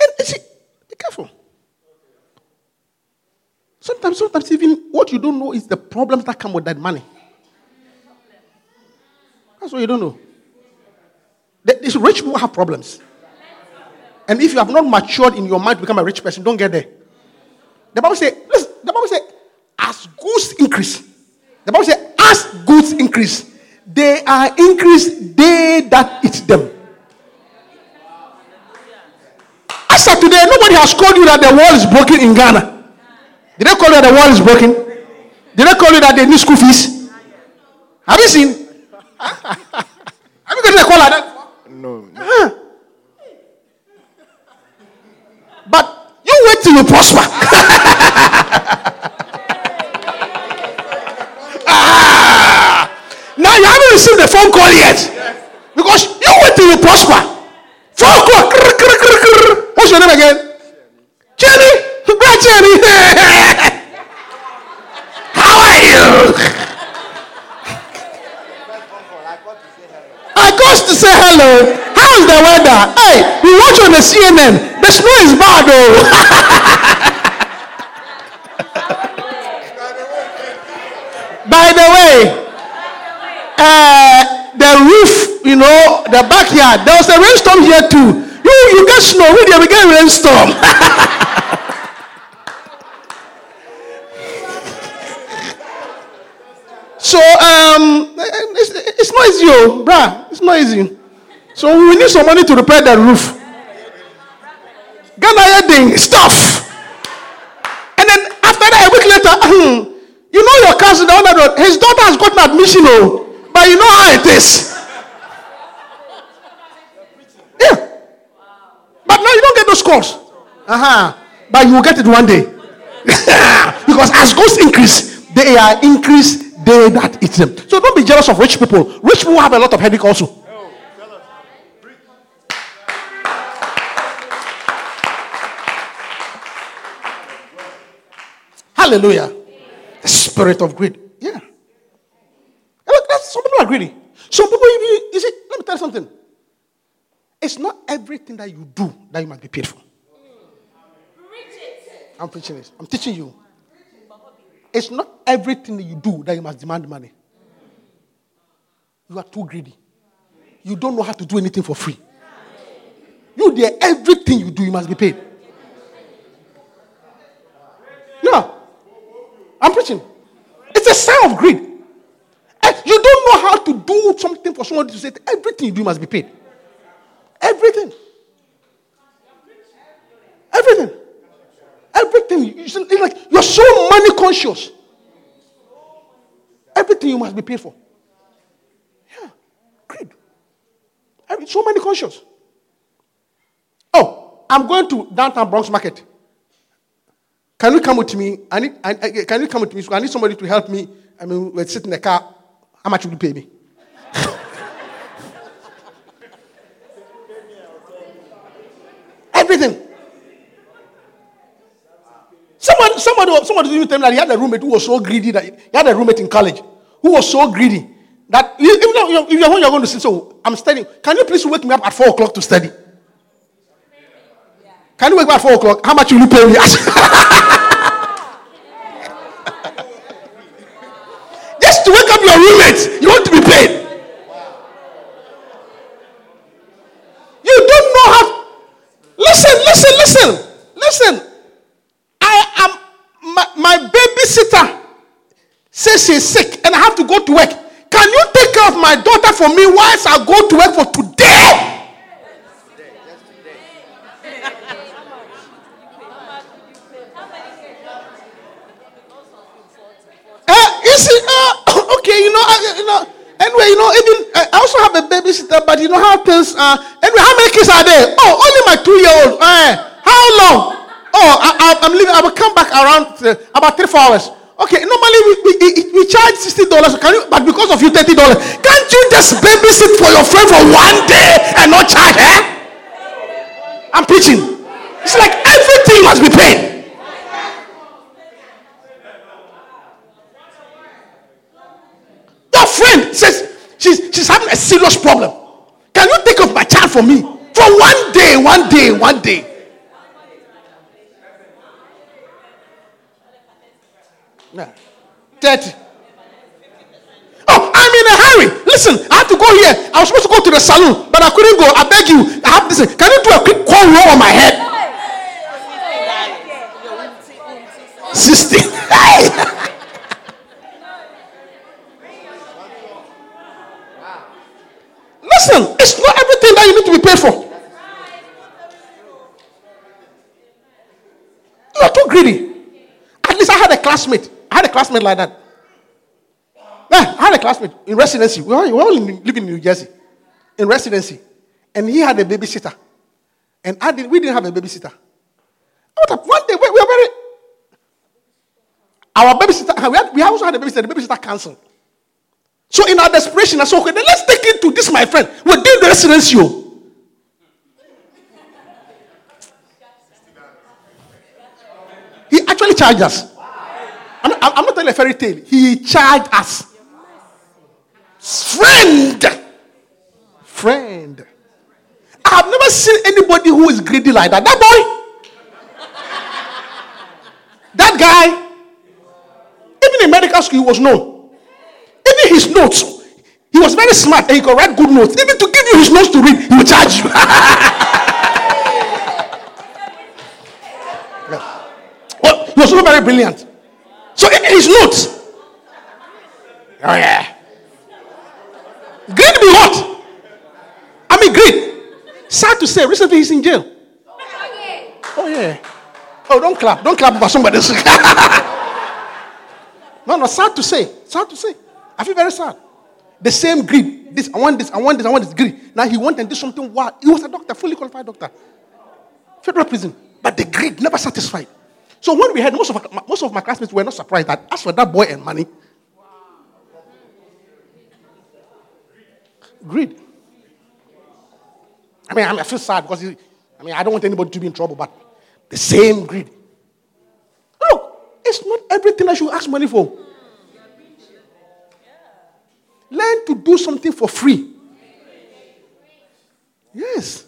And see, be careful. Sometimes, sometimes even what you don't know is the problems that come with that money. That's what you don't know. These rich people have problems. And if you have not matured in your mind to become a rich person, don't get there. The Bible says, listen, the Bible says, as goods increase. The Bible says, as goods increase, they are increased, they that eat them. Of today, nobody has called you that the wall is broken in Ghana. Did they call you that the wall is broken? Did they call you that they need school fees? Have you seen? Have you gotten a call like that? No. But you wait till you prosper. Ah! Now you haven't received the phone call yet. Because you wait till you prosper. Phone call. Krr, krr, krr, krr. What's your name again? Jenny. Great Jenny. How are you? I got to say hello. How's the weather? Hey, we watch on the CNN. The snow is bad though. By the way, uh, the roof, you know, the backyard, there was a rainstorm here too. You, you get snow, we there, we get a rainstorm. so, um, it's, it's not easy, oh, bruh. It's not easy. So, we need some money to repair the roof. Ghana heading, stuff. And then after that, a week later, hmm, you know your cousin, the other his daughter has gotten admission, oh, but you know how it is. Yeah. But now you don't get those calls. Uh-huh. But you will get it one day. because as goods increase, they are increased, they that eat them. So don't be jealous of rich people. Rich people have a lot of headache also. Hallelujah. The spirit of greed. Yeah. Some people are greedy. Some people, you, you see, let me tell you something. It's not everything that you do that you must be paid for. I'm preaching this. I'm teaching you. It's not everything that you do that you must demand money. You are too greedy. You don't know how to do anything for free. You there, everything you do, you must be paid. Yeah. I'm preaching. It's a sign of greed. Eh, You don't know how to do something for somebody to say everything you do must be paid. Everything. Everything. Everything. You see, it's like you're so money conscious. Everything you must be paid for. Yeah. Greed. So money conscious. Oh, I'm going to downtown Bronx Market. Can you come with me? I need, I, I- can you come with me? I need somebody to help me. I mean, let's sit in the car. How much will you pay me? Everything. Someone, somebody, somebody even tell me that he had a roommate who was so greedy that he had a roommate in college who was so greedy that even though if you're when you're going to sleep, so I'm studying. Can you please wake me up at four o'clock to study? Can you wake me up at four o'clock? How much will you pay me? Just to wake up your roommate, you want to be paid. You don't know how. Listen, listen, listen, listen. I am my, my babysitter she's sick and I have to go to work. Can you take care of my daughter for me whilst I go to work for today? Uh, you see, uh, okay, you know, I, you know. Anyway, you know, even uh, I also have a babysitter, but you know how things. are. anyway, how many kids are there? Oh, only my two-year-old. Uh, how long? Oh, I, I'm leaving. I will come back around uh, about three, four hours. Okay, normally we, we, we, charge sixty dollars. Can you? But because of you, thirty dollars. Can't you just babysit for your friend for one day and not charge her? I'm preaching. It's like everything must be paid. Your friend says she's, she's having a serious problem. Can you take off my child for me? For one day, one day, one day. Yeah. 30. Oh, I'm in a hurry. Listen, I have to go here. I was supposed to go to the salon, but I couldn't go. I beg you. I have this. Can you do a quick cornrow on my head? 60. Hey! Listen, it's not everything that you need to be paid for. You are too greedy. At least I had a classmate. I had a classmate like that. Yeah, I had a classmate in residency. We were, we all in, living in New Jersey, in residency, and he had a babysitter, and I did, we didn't have a babysitter. One day we were very. Our babysitter, we, had, we also had a babysitter. The babysitter canceled. So in our desperation, I said, okay, then let's take it to this, my friend. We're doing the residency. oh. He actually charged us. I'm, I'm I'm not telling a fairy tale. He charged us. Friend. Friend. I have never seen anybody who is greedy like that. That boy. That guy. Even in medical school, he was known. Even his notes. He was very smart and he could write good notes. Even to give you his notes to read, he will charge you. Yeah. Well, he was also very brilliant. So it is not. Oh yeah. Greed be what? I mean greed. Sad to say, recently he's in jail. Oh yeah. Oh, don't clap. Don't clap for somebody no, no, sad to say. Sad to say. I feel very sad. The same greed. This, I want this, I want this, I want this greed. Now he went and did something wild. He was a doctor, fully qualified doctor. Federal prison. But the greed never satisfied. So when we had most of our, most of my classmates were not surprised that as for that boy and money, greed. I mean, I, feel sad because I mean I don't want anybody to be in trouble, but the same greed. Look, it's not everything that you ask money for. Learn to do something for free. Yes.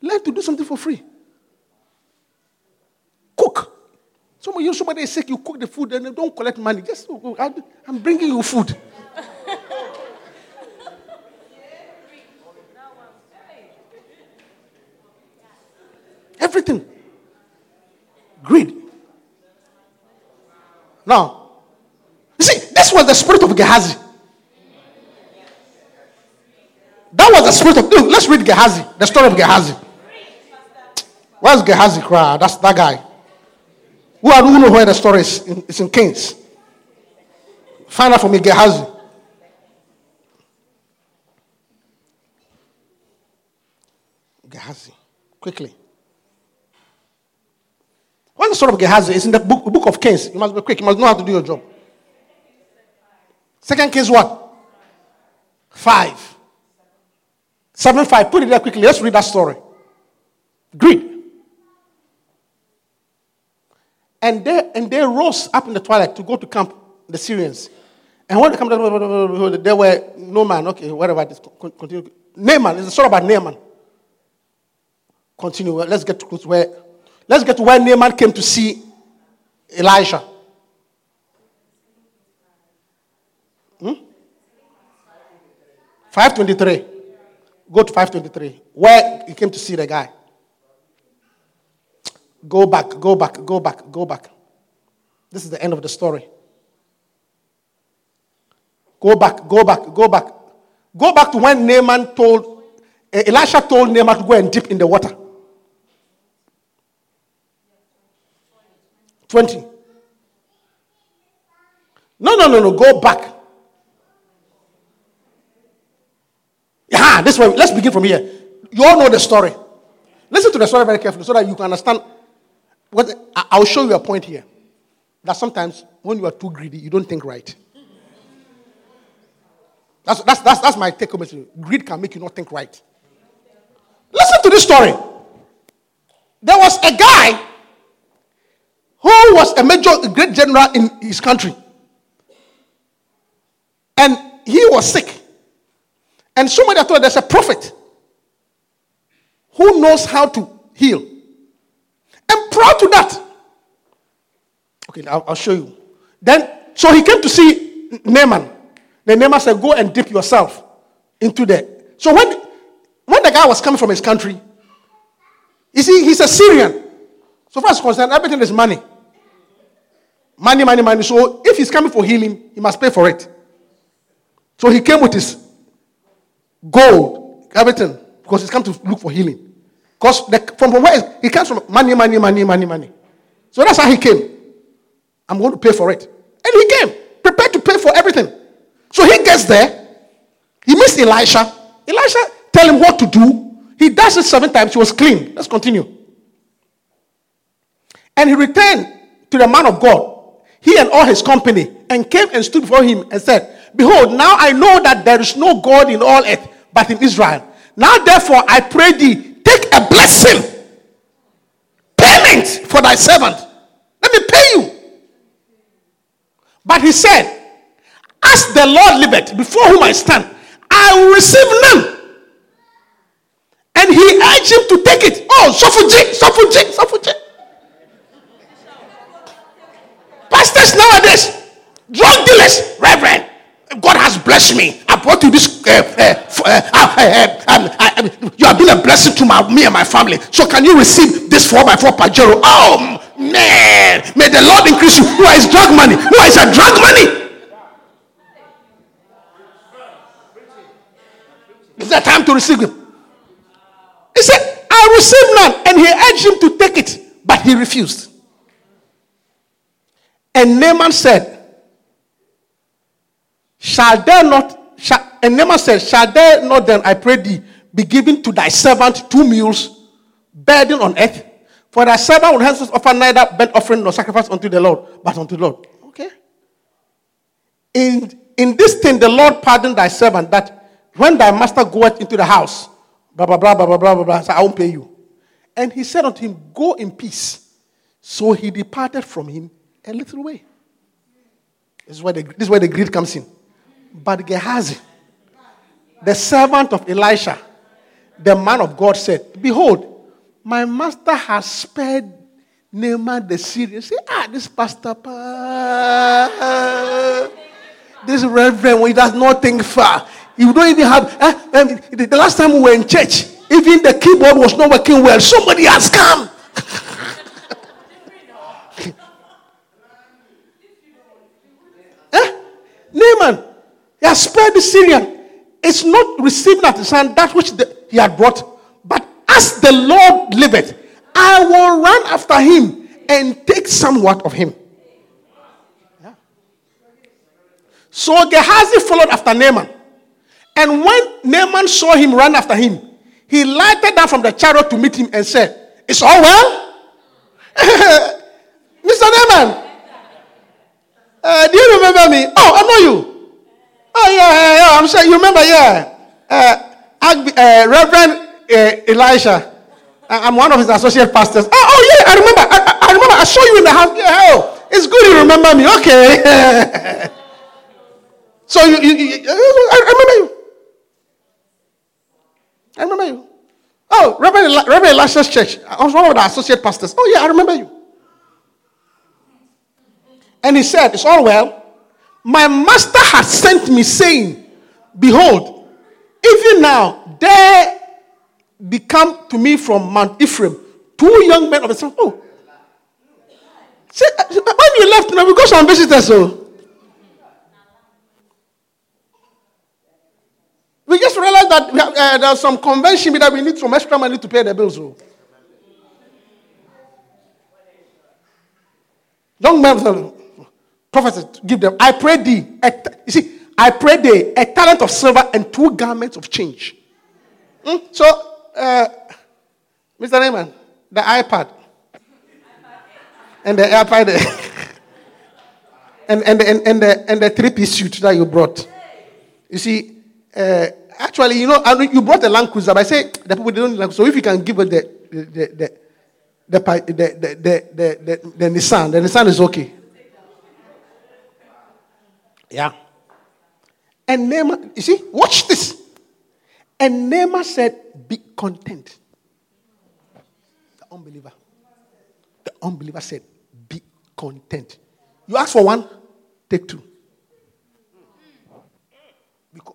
Learn to do something for free. Cook. Some of you, somebody is sick, you cook the food and don't collect money. Just, I'm bringing you food. Everything. Greed. Now, you see, this was the spirit of Gehazi. That was the spirit of. Let's read Gehazi, the story of Gehazi. Where's Gehazi cry? That's that guy. Who are who know where the story is? It's in Kings. Find out for me, Gehazi. Gehazi. Quickly. What's the story of Gehazi? is in the book, book of Kings. You must be quick. You must know how to do your job. Second Kings what? Five. Seven five. Put it there quickly. Let's read that story. Greed. And they and they rose up in the twilight to go to camp the Syrians. And when they come, there were no man. Okay, whatever. it is, con- Continue. Naaman. It's a story about Naaman. Continue. Let's get to where. Let's get to where Naaman came to see Elijah. Hmm? 523. Go to 523. Where he came to see the guy. Go back, go back, go back, go back. This is the end of the story. Go back, go back, go back. Go back to when Naaman told, eh, Elisha told Naaman to go and dip in the water. 20. No, no, no, no, go back. Yeah, this way. Let's begin from here. You all know the story. Listen to the story very carefully so that you can understand. What I'll show you a point here. That sometimes when you are too greedy, you don't think right. That's, that's, that's, that's my take home. Greed can make you not think right. Listen to this story. There was a guy who was a major, a great general in his country. And he was sick. And somebody told there's a prophet who knows how to heal. And proud to that. Okay, I'll, I'll show you. Then, so he came to see Naaman. The Naaman said, Go and dip yourself into there. So when, when the guy was coming from his country, you see, he's a Syrian. So far as concerned, everything is money. Money, money, money. So if he's coming for healing, he must pay for it. So he came with his gold, everything, because he's come to look for healing. Because from, where he comes from, money, money, money, money, money. So that's how he came. I'm going to pay for it. And he came, prepared to pay for everything. So he gets there. He meets Elisha. Elisha tell him what to do. He does it seven times. He was clean. Let's continue. And he returned to the man of God, he and all his company, and came and stood before him and said, Behold, now I know that there is no God in all earth but in Israel. Now, therefore, I pray thee, a blessing, payment for thy servant. Let me pay you. But he said, As the Lord liveth, before whom I stand, I will receive none. And he urged him to take it. Oh, Sofuji, Sofuji, Sofuji. Pastors nowadays, drug dealers, God has blessed me. I brought you this. Uh, uh, uh, um, um, you have been a blessing to my, me and my family. So can you receive this 4x4 Pajero? Oh, man. May the Lord increase you. Who is drug money? Who is a drug money? Is that time to receive him? He said, I received none. And he urged him to take it, but he refused. And Naaman said, Shall there not, shall, and Naaman said, Shall there not then, I pray thee, be given to thy servant two mules, burden on earth? For thy servant will henceforth offer neither burnt offering nor sacrifice unto the Lord, but unto the Lord. Okay? In, in this thing, the Lord pardoned thy servant that when thy master goeth into the house, blah, blah, blah, blah, blah, blah, blah, blah, I won't pay you. And he said unto him, Go in peace. So he departed from him a little way. This is where the, this is where the greed comes in. But Gehazi, the servant of Elisha, the man of God said, Behold, my master has spared Naaman the Syrian. Say, ah, this pastor, pa, this reverend, he does not think far. You don't even have, eh, um, the last time we were in church, even the keyboard was not working well. Somebody has come. eh? Naaman, he has spared the Syrian. It's not receiving at his hand that which the, he had brought. But as the Lord liveth, I will run after him and take somewhat of him. Yeah. So Gehazi followed after Naaman. And when Naaman saw him run after him, he lighted down from the chariot to meet him and said, It's all well? Mr. Naaman, uh, do you remember me? Oh, I know you. Oh, yeah, yeah. I'm sure you remember, yeah. Uh, uh, Reverend uh, Elisha. I'm one of his associate pastors. Oh, oh yeah, I remember. I, I, remember. I saw you in the house. Yeah, oh, it's good you remember me. Okay. so you, you, you, I remember you. I remember you. Oh, Reverend, Reverend Elisha's church. I was one of the associate pastors. Oh yeah, I remember you. And he said, "It's all well." My master has sent me, saying, Behold, even now there become to me from Mount Ephraim two young men of the same. Oh, See, when you left, now we got some visitors. So oh. we just realized that have, uh, there's some convention that we need some extra money to pay the bills. So. Oh. Young men, prophets give them, I pray thee, you see, I pray thee a talent of silver and two garments of change. Hmm? So, uh, Mr. Raymond, the iPad and the iPad and, and, and, and, the, and the three piece suit that you brought. You see, uh, actually, you know, you brought a Land Cruiser, but I say the people don't like So if you can give us the, the, the, the the, the, the, the, the, the Nissan. The Nissan is okay. Yeah. And Naaman, you see, watch this. And Naaman said, Be content. The unbeliever. The unbeliever said, Be content. You ask for one, Take two. Because,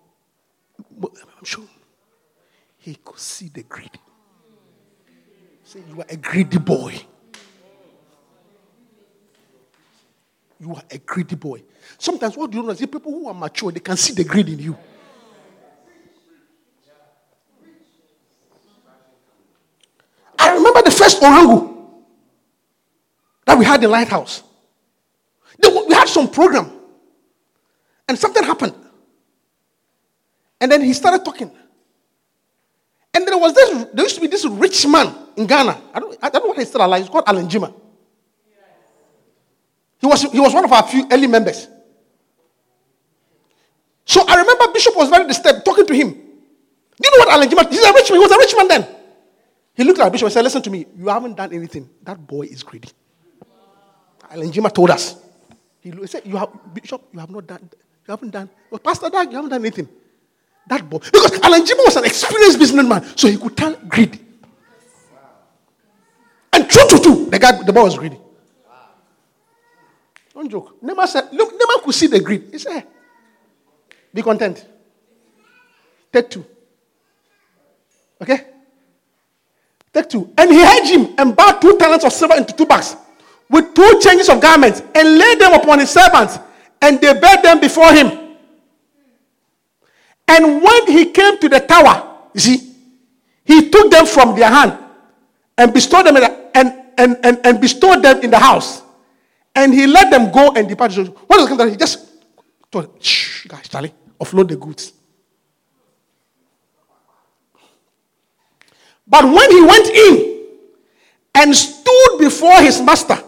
I'm sure he could see the greed. Say, you are a greedy boy. You are a greedy boy. Sometimes what do you know? See, people who are mature, they can see the greed in you. I remember the first orangu that we had in Lighthouse. We had some program, and something happened. And then he started talking. And there was this, there used to be this rich man in Ghana. I don't, I don't know what he's still alive. He's called Alan Jima. He was, he was one of our few early members. So I remember Bishop was very disturbed talking to him. Do you know what Alan Jima? He's a rich man. He was a rich man then. He looked at Bishop and said, Listen to me. You haven't done anything. That boy is greedy. Alan Jima told us. He said, You have Bishop, you have not done, you haven't done. Well, Pastor Dag, you haven't done anything. That boy. Because Alan Jima was an experienced businessman, so he could tell greed. And true to two, the guy, the boy was greedy. Don't joke. Never said, look, never could see the greed. He said, be content. Take two. Okay? Take two. And he had him and bought two talents of silver into two bags with two changes of garments and laid them upon his servants and they bear them before him. And when he came to the tower, you see, he took them from their hand and bestowed them in the, and, and, and, and bestowed them in the house. And he let them go and depart. What is the He just told, shh, guys, Charlie, offload the goods. But when he went in and stood before his master,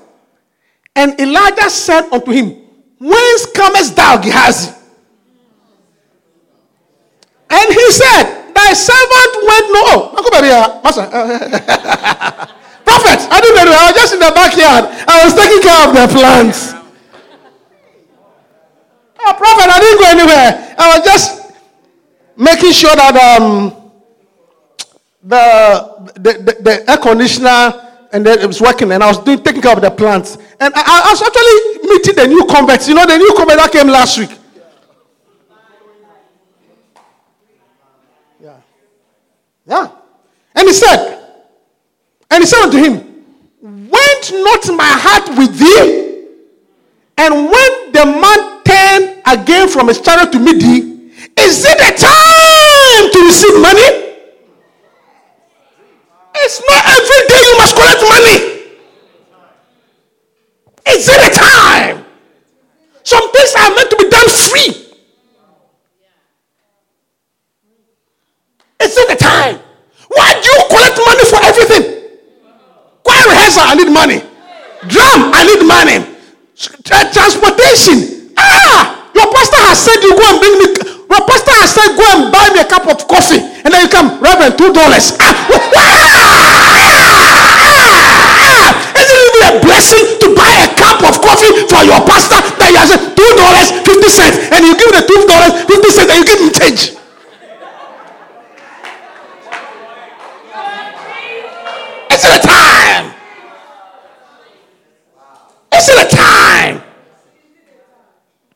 and Elijah said unto him, Whence comest thou, Gehazi? And he said, Thy servant went no. Master. I didn't know. I was just in the backyard. I was taking care of the plants. Oh, prophet, I didn't go anywhere. I was just making sure that um, the, the, the, the air conditioner and then it was working and I was doing taking care of the plants. And I, I, was actually meeting the new converts. You know, the new convert that came last week. Yeah. Yeah. And he said, and he said unto him, Went not my heart with thee? And when the man turned again from his chariot to meet thee, is it the time to receive money? It's not every day you must collect money. Is it a time? Some things are meant to be done free. Is it the time? Why do you collect money? Choir I need money. Drum, I need money. Transportation. Ah, your pastor has said you go and bring me. Your pastor has said go and buy me a cup of coffee, and then you come, Reverend, two dollars. Ah, a blessing to buy a cup of coffee for your pastor that you have two dollars fifty cents, and you give the two dollars fifty cents, and you give him change. Is it a time? Is it a time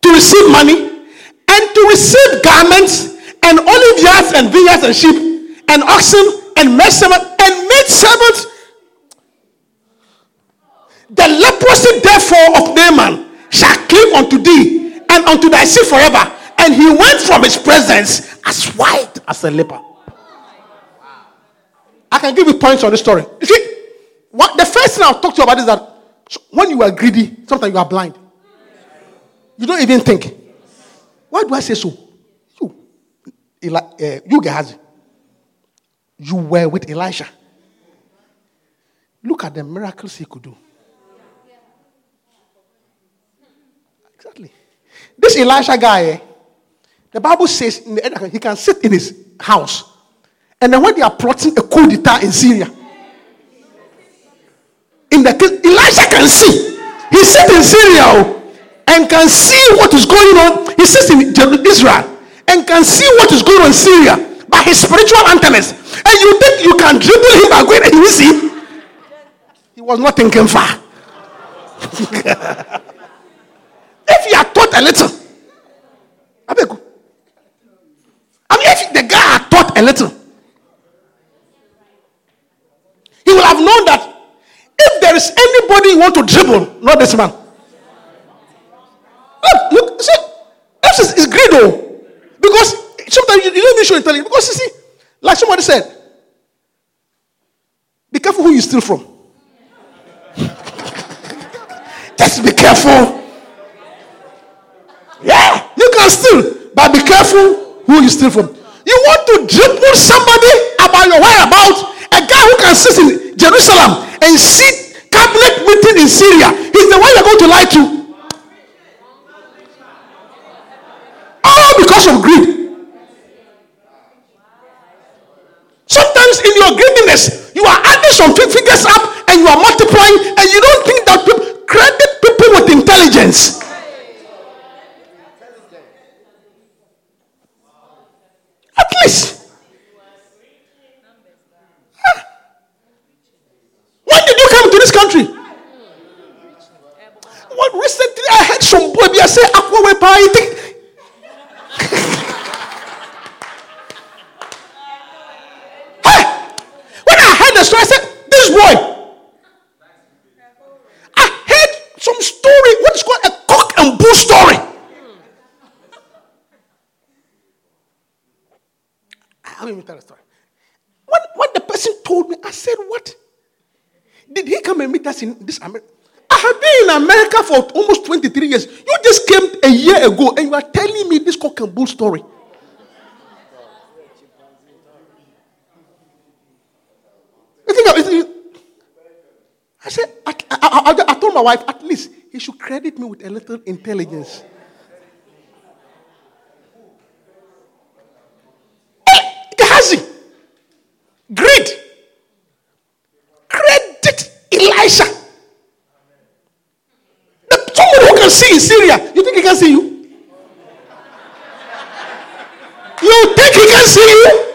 to receive money and to receive garments and olive yards and vineyards and sheep and oxen and maid servants and maid servants the leprosy, therefore, of Naaman shall cleave unto thee and unto thy seed forever. And he went from his presence as white as a leper. I can give you points on the story. You see, what the first thing I'll talk to you about is that when you are greedy, sometimes you are blind. You don't even think. Why do I say so? You, Eli, uh, you Gehazi, you were with Elisha. Look at the miracles he could do. Exactly. This Elisha guy, eh, the Bible says the, he can sit in his house. And then when they are plotting a coup d'etat in Syria, in the Elisha can see. He sits in Syria oh, and can see what is going on. He sits in Israel and can see what is going on in Syria by his spiritual antennas. And you think you can dribble him by going and you see? He was not thinking far. If he had thought a little. I beg you. I mean, if the guy had taught a little, he will have known that if there is anybody you want to dribble, not this man. Look, look, see, this is, is greed, though. Because sometimes you, you. Because you see, like somebody said, be careful who you steal from. Just be careful. Yeah, you can steal, but be careful who you steal from. You want to dribble somebody about your whereabouts? A guy who can sit in Jerusalem and sit cabinet meeting in Syria. He's the one you're going to lie to. All because of greed. In your greediness, you are adding some figures up and you are multiplying, and you don't think that people credit people with intelligence. At least. When did you come to this country? Well, recently I heard some boy be say, Aqua Wepa, When I heard the story, I said, This boy. I heard some story, what is called a cock and bull story. I will tell a story. When, when the person told me, I said, What? Did he come and meet us in this America? I have been in America for almost 23 years. You just came a year ago and you are telling me this cock and bull story. I said, I, I, I, I told my wife, at least he should credit me with a little intelligence. Eh, Gehazi, greed, credit Elisha. The, someone who can see in Syria, you think he can see you? Can see you?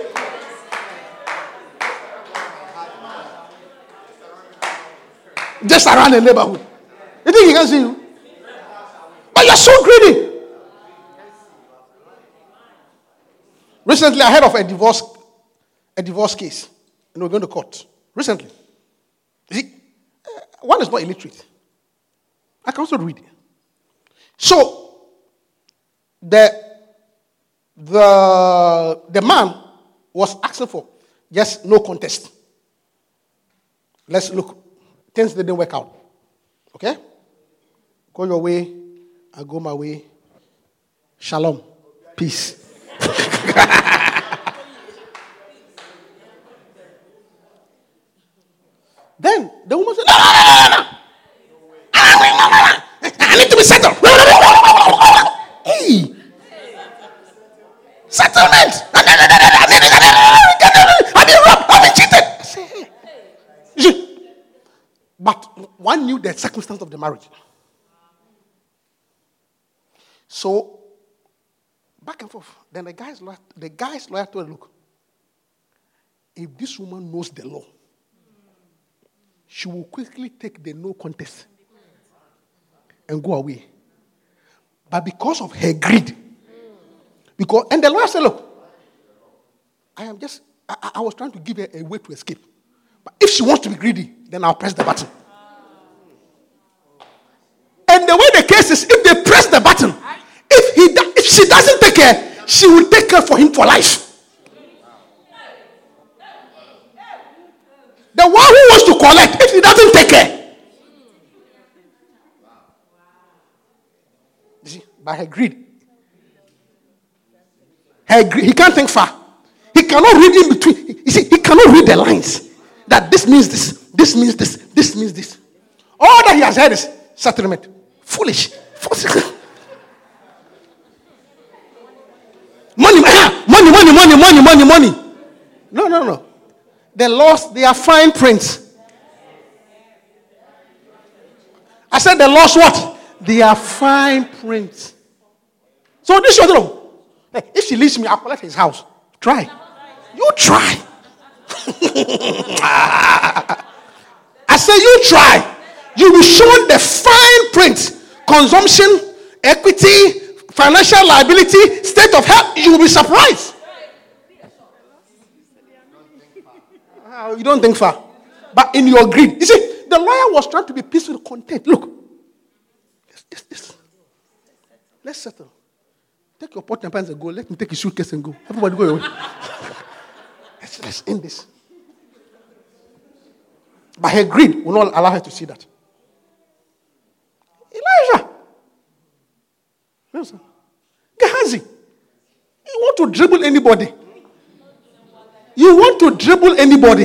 Just around the neighborhood. You think he can see you? But you're so greedy. Recently, I heard of a divorce, a divorce case, and we're going to court. Recently, see, uh, one is not illiterate. I can also read. So, the the the man was asking for just no contest. Let's look. Things didn't work out. Okay? Go your way, I go my way. Shalom. Peace. then the woman said, No, no, no, no, no. I need to be settled. Hey. Settlement. I've been robbed. I've been cheated. I say, hey. You see, But one knew the circumstance of the marriage. So, back and forth. Then the guy's lawyer, the guy's lawyer told her, look, if this woman knows the law, she will quickly take the no contest and go away. But because of her greed, because and the lawyer said, look, I am just I, I- I was trying to give her a way to escape. But if she wants to be greedy, then I'll press the button. And the way the case is, if they press the button, if he if she doesn't take care, she will take care for him for life. The one who wants to collect, if he doesn't take care, see, by her greed, her greed, he can't think far. He cannot read in between. You see, he cannot read the lines. That this means this, this means this, this means this. All that he has heard is settlement. Foolish. Foolish. Money, money, money, money, money, money, money. No, no, no. They lost their fine prints. I said they lost what? They are fine prints. So this is your Hey, if she leaves me, I'll collect his house. Try. You try. I say you try. You will show the fine print. Consumption, equity, financial liability, state of health, you will be surprised. Ah, you don't think far. But in your greed, you see, the lawyer was trying to be peaceful, content. Look, this. Let's settle. Take your pot and pans and go. Let me take your suitcase and go. Everybody go your way. let's, let's end this. But her greed will not allow her to see that. Elijah. Gehazi. You want to dribble anybody. You want to dribble anybody.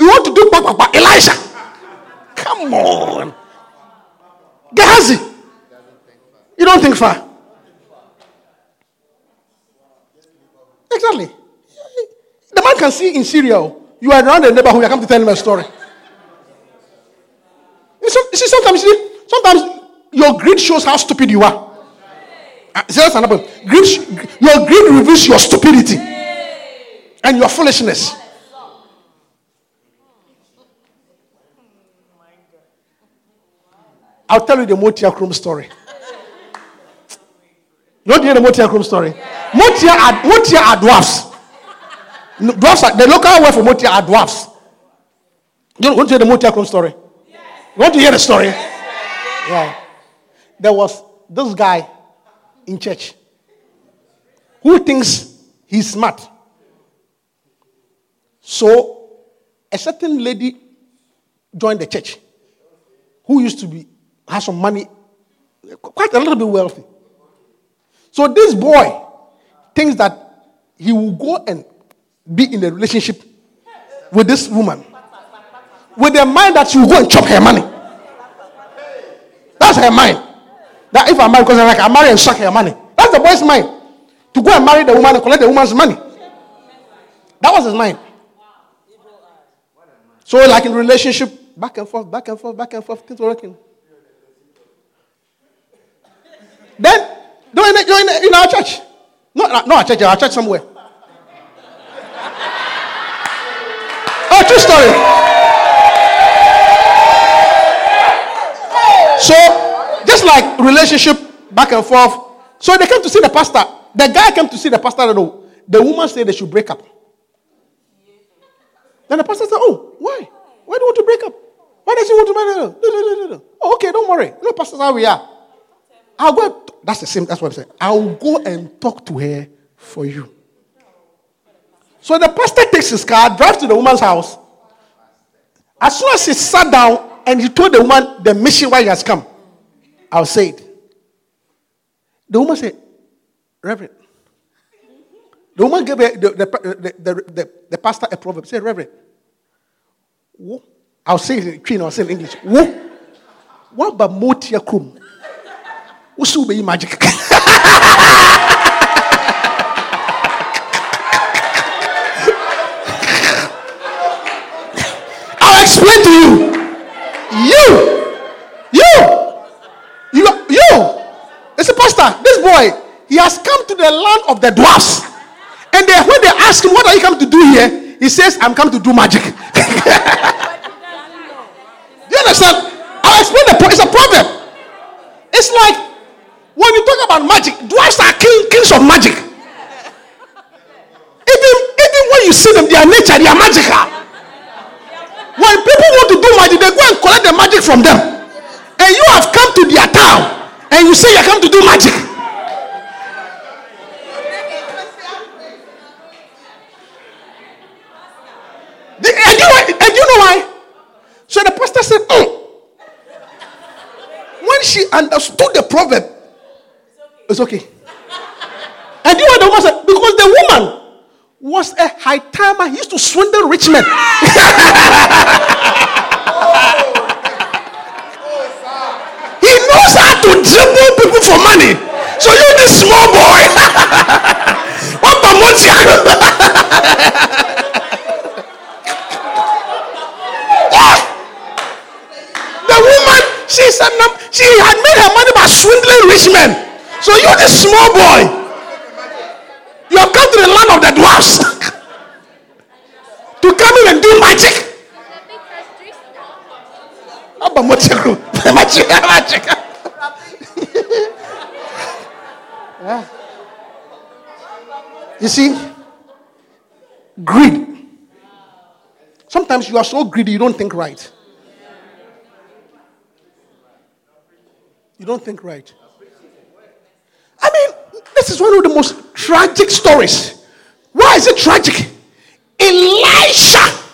You want to do papa, Elijah. Come on. Gehazi. You don't think far. Exactly. The man can see in Syria. oh, You are around the neighborhood. You come to tell him a story. You see, you see, sometimes, you see, your greed shows how stupid you are. Uh, that's another. Greed, your greed reveals your stupidity and your foolishness. I'll tell you the Motia Krum story. To hear the Motia story? Motia are, Motia are dwarfs. Dwarfs are, the local word for Motia are dwarfs. You want to hear the Motia Krum story? You want to hear the story? Yeah. There was this guy in church who thinks he's smart. So a certain lady joined the church who used to be has some money, quite a little bit wealthy. So this boy thinks that he will go and be in a relationship with this woman with the mind that she will go and chop her money. That's her mind. That if I marry, because I'm like, I marry and suck her money. That's the boy's mind. To go and marry the woman and collect the woman's money. That was his mind. So, like in relationship, back and forth, back and forth, back and forth, things were working. Then, you're in, you're in, in our church. Not, not our church, our church somewhere. Oh, true story. So, just like relationship back and forth. So they came to see the pastor. The guy came to see the pastor. No, the woman said they should break up. Then the pastor said, "Oh, why? Why do you want to break up? Why does he want to marry? No, no, no, no, no. Oh, okay, don't worry. Know, pastors how we are. I'll go. That's the same. That's what I'm saying. I'll go and talk to her for you. So the pastor takes his car, drives to the woman's house. As soon as he sat down and he told the woman the mission why he has come, I'll say it. The woman said, Reverend. The woman gave the, the, the, the, pastor a proverb. Say, Reverend, wo, I'll say it in Twi, I'll say in English. Wo, what about Motia Krum? What's magic? The land of the dwarfs. And they, when they ask him, What are you come to do here? He says, I'm come to do magic. do you understand? I'll explain the. It's a problem. It's like when you talk about magic, dwarfs are king, kings of magic. Even, even when you see them, their nature, they are magical. When people want to do magic, they go and collect the magic from them. And you have come to their town and you say you come to do magic. The- and, you, and you know why? So the pastor said, "Mm." when she understood the proverb, it's okay. And you know what the woman said? Because the woman was a high timer. He used to swindle rich men. he knows how to dribble people for money. So you this small boy. what? she had made her money by swindling rich men. So you, the small boy, you have come to the land of the dwarfs to come in and do magic. magic, magic. You see, greed. Sometimes you are so greedy you don't think right. You don't think right. I mean, this is one of the most tragic stories. Why is it tragic? Elisha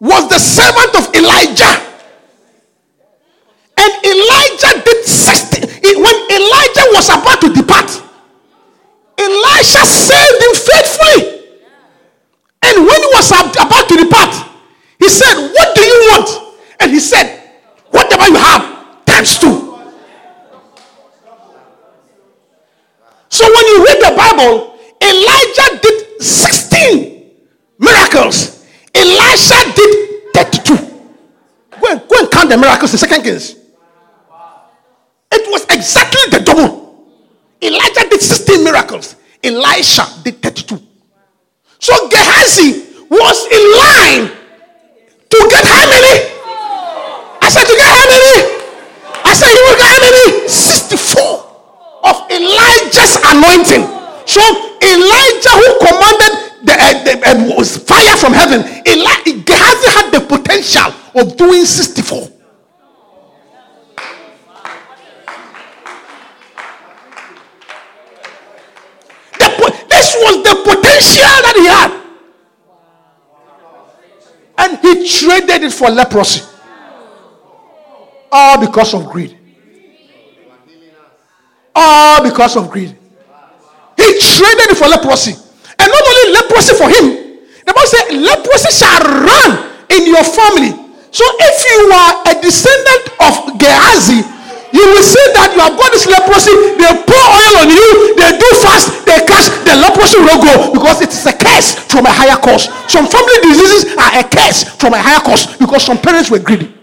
was the servant of Elijah. And Elijah did 60. When Elijah was about to depart, Elisha saved him faithfully. And when he was about to depart, he said, What do you want? And he said, Whatever you have, times two. So when you read the Elijah did 16 miracles. Elisha did 32. Go and, go and count the miracles in Second Kings. It was exactly the double. Elijah did 16 miracles. Elisha did 32. So Gehazi was in line to get how many? I said to get how many? I said you will get how many? 64 of Elijah's anointing. So Elijah, who commanded the, uh, the uh, was fire from heaven, Eli- Gehazi had the potential of doing 64. The, this was the potential that he had. And he traded it for leprosy. All because of greed. All because of greed. He traded for leprosy. And not only leprosy for him, the Bible said, leprosy shall run in your family. So if you are a descendant of Gehazi, you will see that you have got this leprosy. They pour oil on you, they do fast, they catch the leprosy will go because it is a curse from a higher cause. Some family diseases are a curse from a higher cause because some parents were greedy.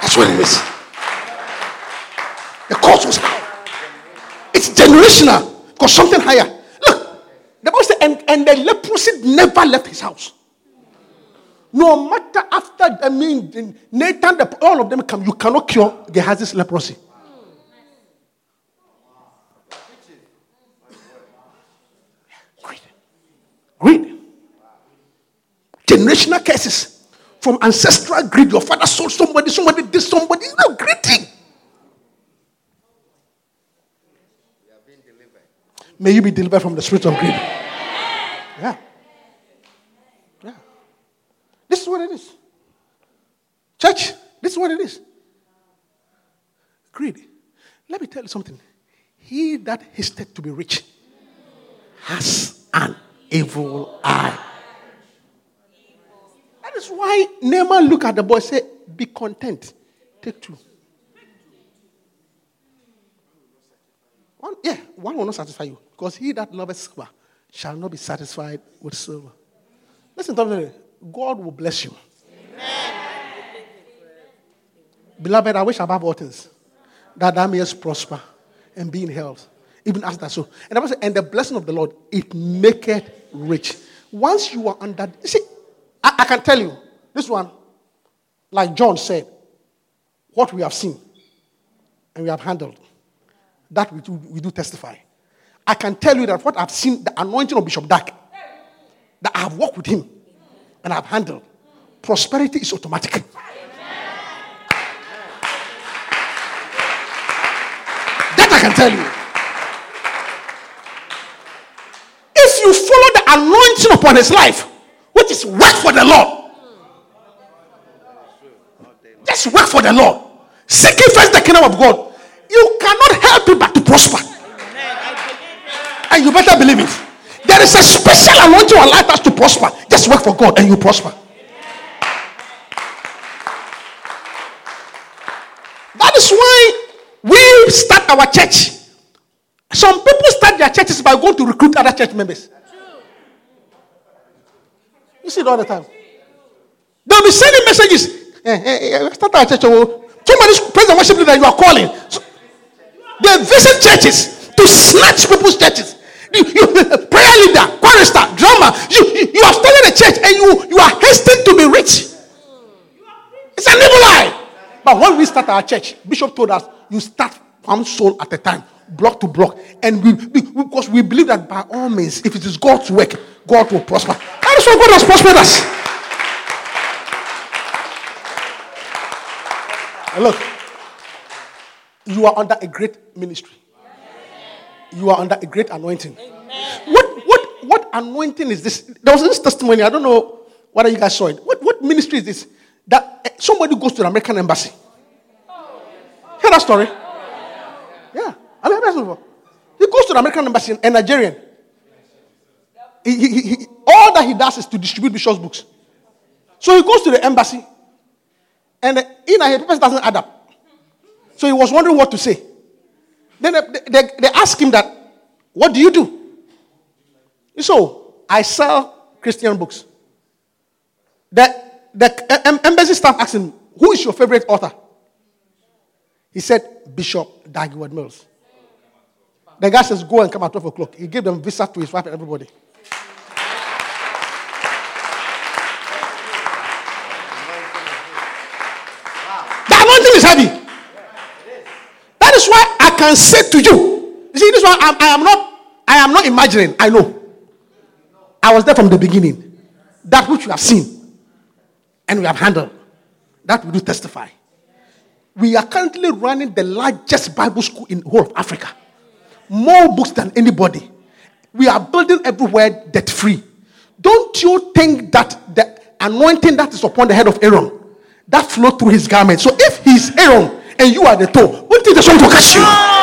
That's what it is. The cost was high. It's generational because something higher. Look, the Bible said, and, and the leprosy never left his house. No matter after, I mean, Nathan, the, all of them come, you cannot cure Gehazi's leprosy. Greed. Greed. Generational curses from ancestral greed. Your father sold somebody, somebody did somebody. You know, greedy. May you be delivered from the spirit of greed. Yeah. Yeah. This is what it is. Church, this is what it is. Greed. Let me tell you something. He that hasted to be rich has an evil eye. That is why Naaman look at the boy and say, Be content. Take two. One, yeah, one will not satisfy you. Because he that loveth silver shall not be satisfied with silver. Listen to me. God will bless you. Amen. Beloved, I wish above all things that thou mayest prosper and be in health, even as that so. And I was and the blessing of the Lord, it maketh rich. Once you are under, you see, I, I can tell you, this one, like John said, what we have seen and we have handled, that we do, we do testify. I can tell you that what I've seen, the anointing of Bishop Dag, that I have worked with him and I've handled, prosperity is automatic. That I can tell you. If you follow the anointing upon his life, which is work for the Lord, just work for the Lord. Seeking first the kingdom of God, you cannot help it but to prosper. And you better believe it. There is a special anointing on life has to prosper. Just work for God and you prosper. That is why we start our church. Some people start their churches by going to recruit other church members. You see it all the time. They'll be sending messages. Eh, eh, eh, start our church. Oh. Somebody's praise worship leader you are calling. So, they visit churches to snatch people's churches. You, you, prayer leader, chorister, drummer. You, you, you have started a church and you, you are hastening to be rich. It's an evil lie. But when we start our church, Bishop told us you start one soul at a time, block to block. And we, we because we believe that by all means, if it is God's work, God will prosper. That is what God has prospered us. And look, you are under a great ministry. You are under a great anointing. What what what anointing is this? There was this testimony. I don't know whether you guys saw it. What what ministry is this? That eh, somebody goes to the American embassy. Hear that story? Yeah. I mean, that's before. He goes to the American embassy in Nigerian. He, he, he, all that he does is to distribute Bishop's books. So he goes to the embassy, and in a papers doesn't add up. So he was wondering what to say. Then they, they, they ask him that, what do you do? So I sell Christian books. The, the embassy staff asked him, who is your favorite author? He said, Bishop Dag Heward-Mills. The guy says, go and come at 12 o'clock. He gave them visa to his wife and everybody. The anointing is heavy is why I can say to you, you see, this one I, I am not, I am not imagining. I know. I was there from the beginning. That which you have seen and we have handled, that we do testify. We are currently running the largest Bible school in whole of Africa. More books than anybody. We are building everywhere debt free. Don't you think that the anointing that is upon the head of Aaron that flowed through his garment? So if he's Aaron and you are the toe, wouldn't something to catch you?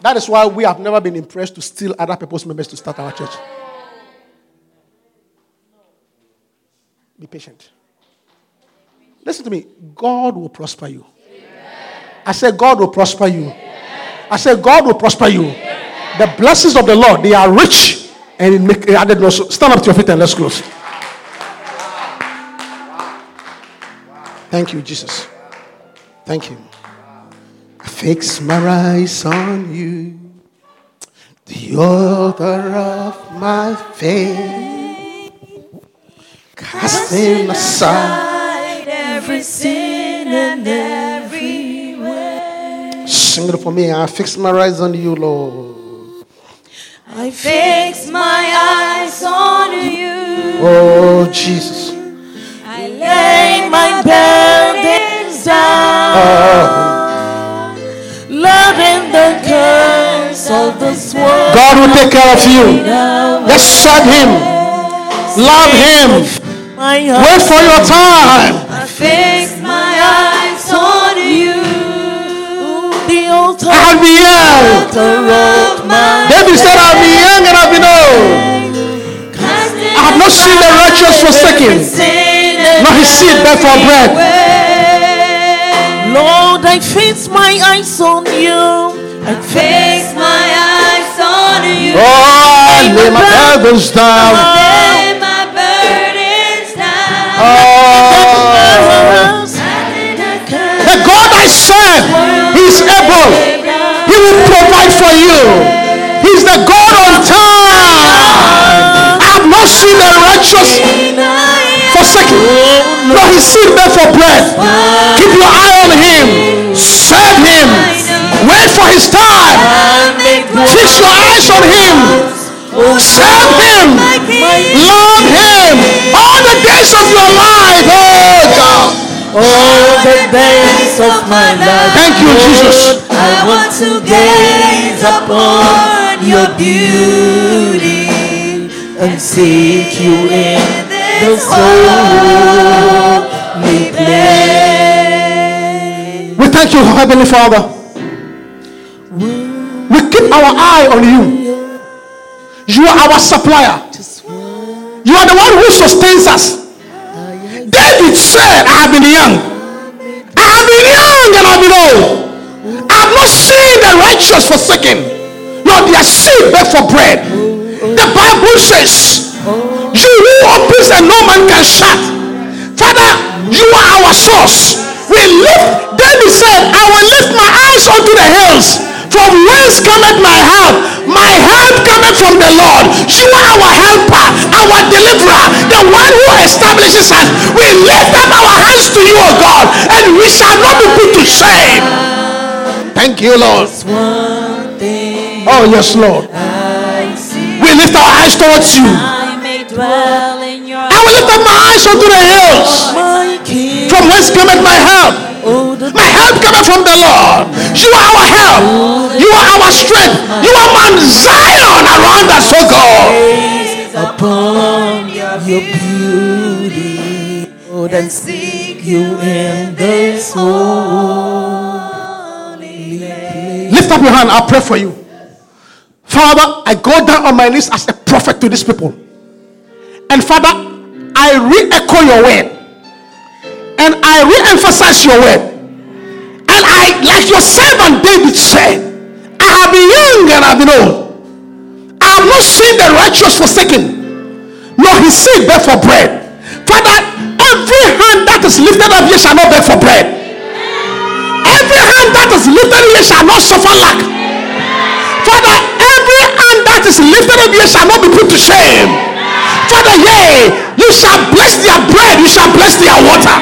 That is why we have never been impressed to steal other people's members to start our church. Be patient. Listen to me. God will prosper you. I said, God will prosper you. I said, God will prosper you. The blessings of the Lord, they are rich and make added no. Stand up to your feet and let's close. Thank you, Jesus. Thank you. I fix my eyes on you, the author of my faith, casting aside every sin and every way. Sing it for me. I fix my eyes on you, Lord. I fix my eyes on you. Oh, Jesus lay my burdens down. Loving the curse of this world. God will take care of you. Just serve Him. Love Him. Wait for your time. I fix my eyes on you. The altar. I'll be young. David said, I'll be young and I'll be old. I have not seen the righteous forsaken his seed beg for bread. Lord, I fix my eyes on you. I fix my eyes on you. Oh, I lay my burdens down. Lay my burdens down. Oh. The God I serve, is able. He will provide for you. He's the God on time. I have not seen the righteous forsaken. Nor his seed beg for bread. Keep your eye on him. Serve him. Wait for his time. Fix your eyes on him. Serve him. Love him. All the days of your life. Oh God. All the days of my life. Thank you, Jesus. I want to gaze upon your beauty and seek you in holy. We thank you, Heavenly Father. We keep our eye on you. You are our supplier. You are the one who sustains us. David said, I have been young. I have been young and I have been old. I have not seen the righteous forsaken, nor their seed beg for bread. The Bible says, you who opens and no man can shut. Father, you are our source. We lift, then he said, I will lift my eyes unto the hills. From whence cometh my help? My help cometh from the Lord. You are our helper, our deliverer, the one who establishes us. We lift up our hands to you, O God, and we shall not be put to shame. Thank you, Lord. Oh, yes, Lord. We lift our eyes towards you. I dwell in your I will lift up my eyes unto the hills. From whence cometh my help? Oh, My help cometh from the Lord. You are our help. You are our strength. You are Mount Zion around us, oh God. upon your beauty. Oh, then seek you in this holy. Lift up your hand. I'll pray for you. Father, I go down on my knees as a prophet to these people. And Father, I re echo your word. And I re emphasize your word. And I, like your servant David said, I have been young and I've been old. I have not seen the righteous forsaken, nor his seed beg for bread. Father, every hand that is lifted up here shall not beg for bread. Every hand that is lifted here shall not suffer lack. Father, every hand that is lifted up here shall not be put to shame. Father, yea, you shall bless their bread, you shall bless their water.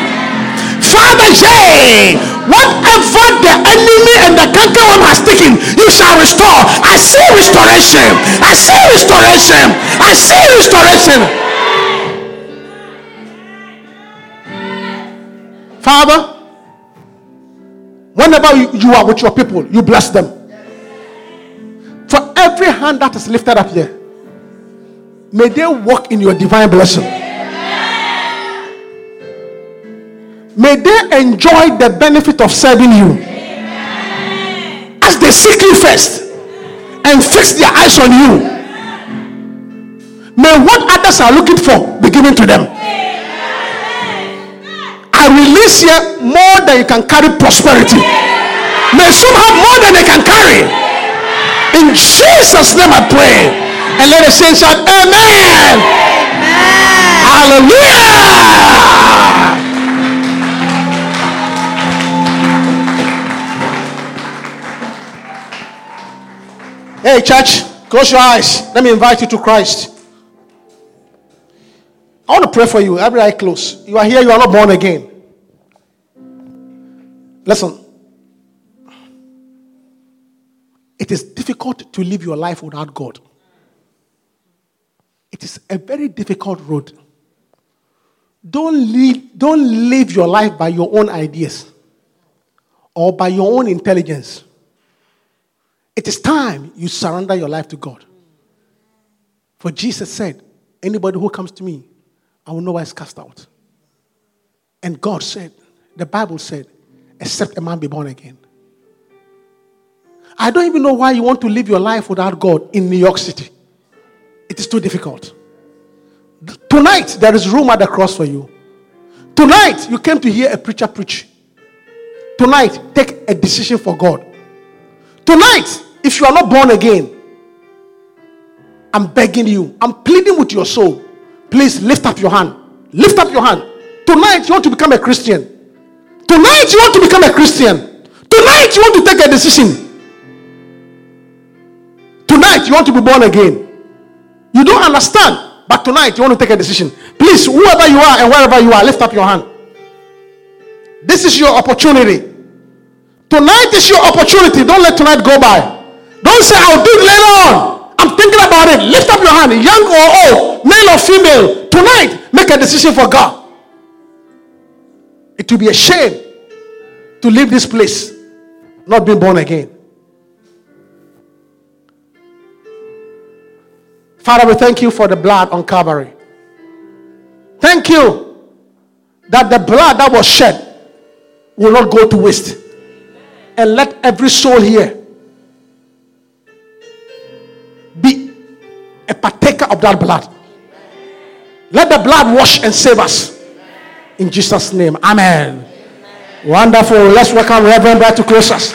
Father, yea, whatever the enemy and the cankerworm has taken, you shall restore. I see restoration. I see restoration. I see restoration. Father, whenever you, you are with your people, you bless them. For every hand that is lifted up here, may they walk in your divine blessing. May they enjoy the benefit of serving you. As they seek you first and fix their eyes on you, may what others are looking for be given to them. I release here more than you can carry prosperity. May some have more than they can carry. In Jesus' name I pray. And let us sing shout, Amen. Hallelujah. Hey, church, close your eyes. Let me invite you to Christ. I want to pray for you. Every eye close. You are here, you are not born again. Listen. It is difficult to live your life without God. It is a very difficult road. Don't live, don't live your life by your own ideas or by your own intelligence. It is time you surrender your life to God. For Jesus said, Anybody who comes to me, I will no wise cast out. And God said, the Bible said, except a man be born again. I don't even know why you want to live your life without God in New York City. It is too difficult. Tonight, there is room at the cross for you. Tonight, you came to hear a preacher preach. Tonight, take a decision for God. Tonight, if you are not born again, I'm begging you, I'm pleading with your soul. Please lift up your hand. Lift up your hand. Tonight, you want to become a Christian. Tonight, you want to become a Christian. Tonight, you want to take a decision. Tonight, you want to be born again. You don't understand, but tonight, you want to take a decision. Please, whoever you are and wherever you are, lift up your hand. This is your opportunity. Tonight is your opportunity. Don't let tonight go by. Don't say, I'll do it later on. I'm thinking about it. Lift up your hand, young or old, male or female. Tonight, make a decision for God. It will be a shame to leave this place not being born again. Father, we thank you for the blood on Calvary. Thank you that the blood that was shed will not go to waste. And let every soul here be a partaker of that blood. Let the blood wash and save us. In Jesus' name. Amen. Wonderful. Let's welcome Reverend Brad to close us.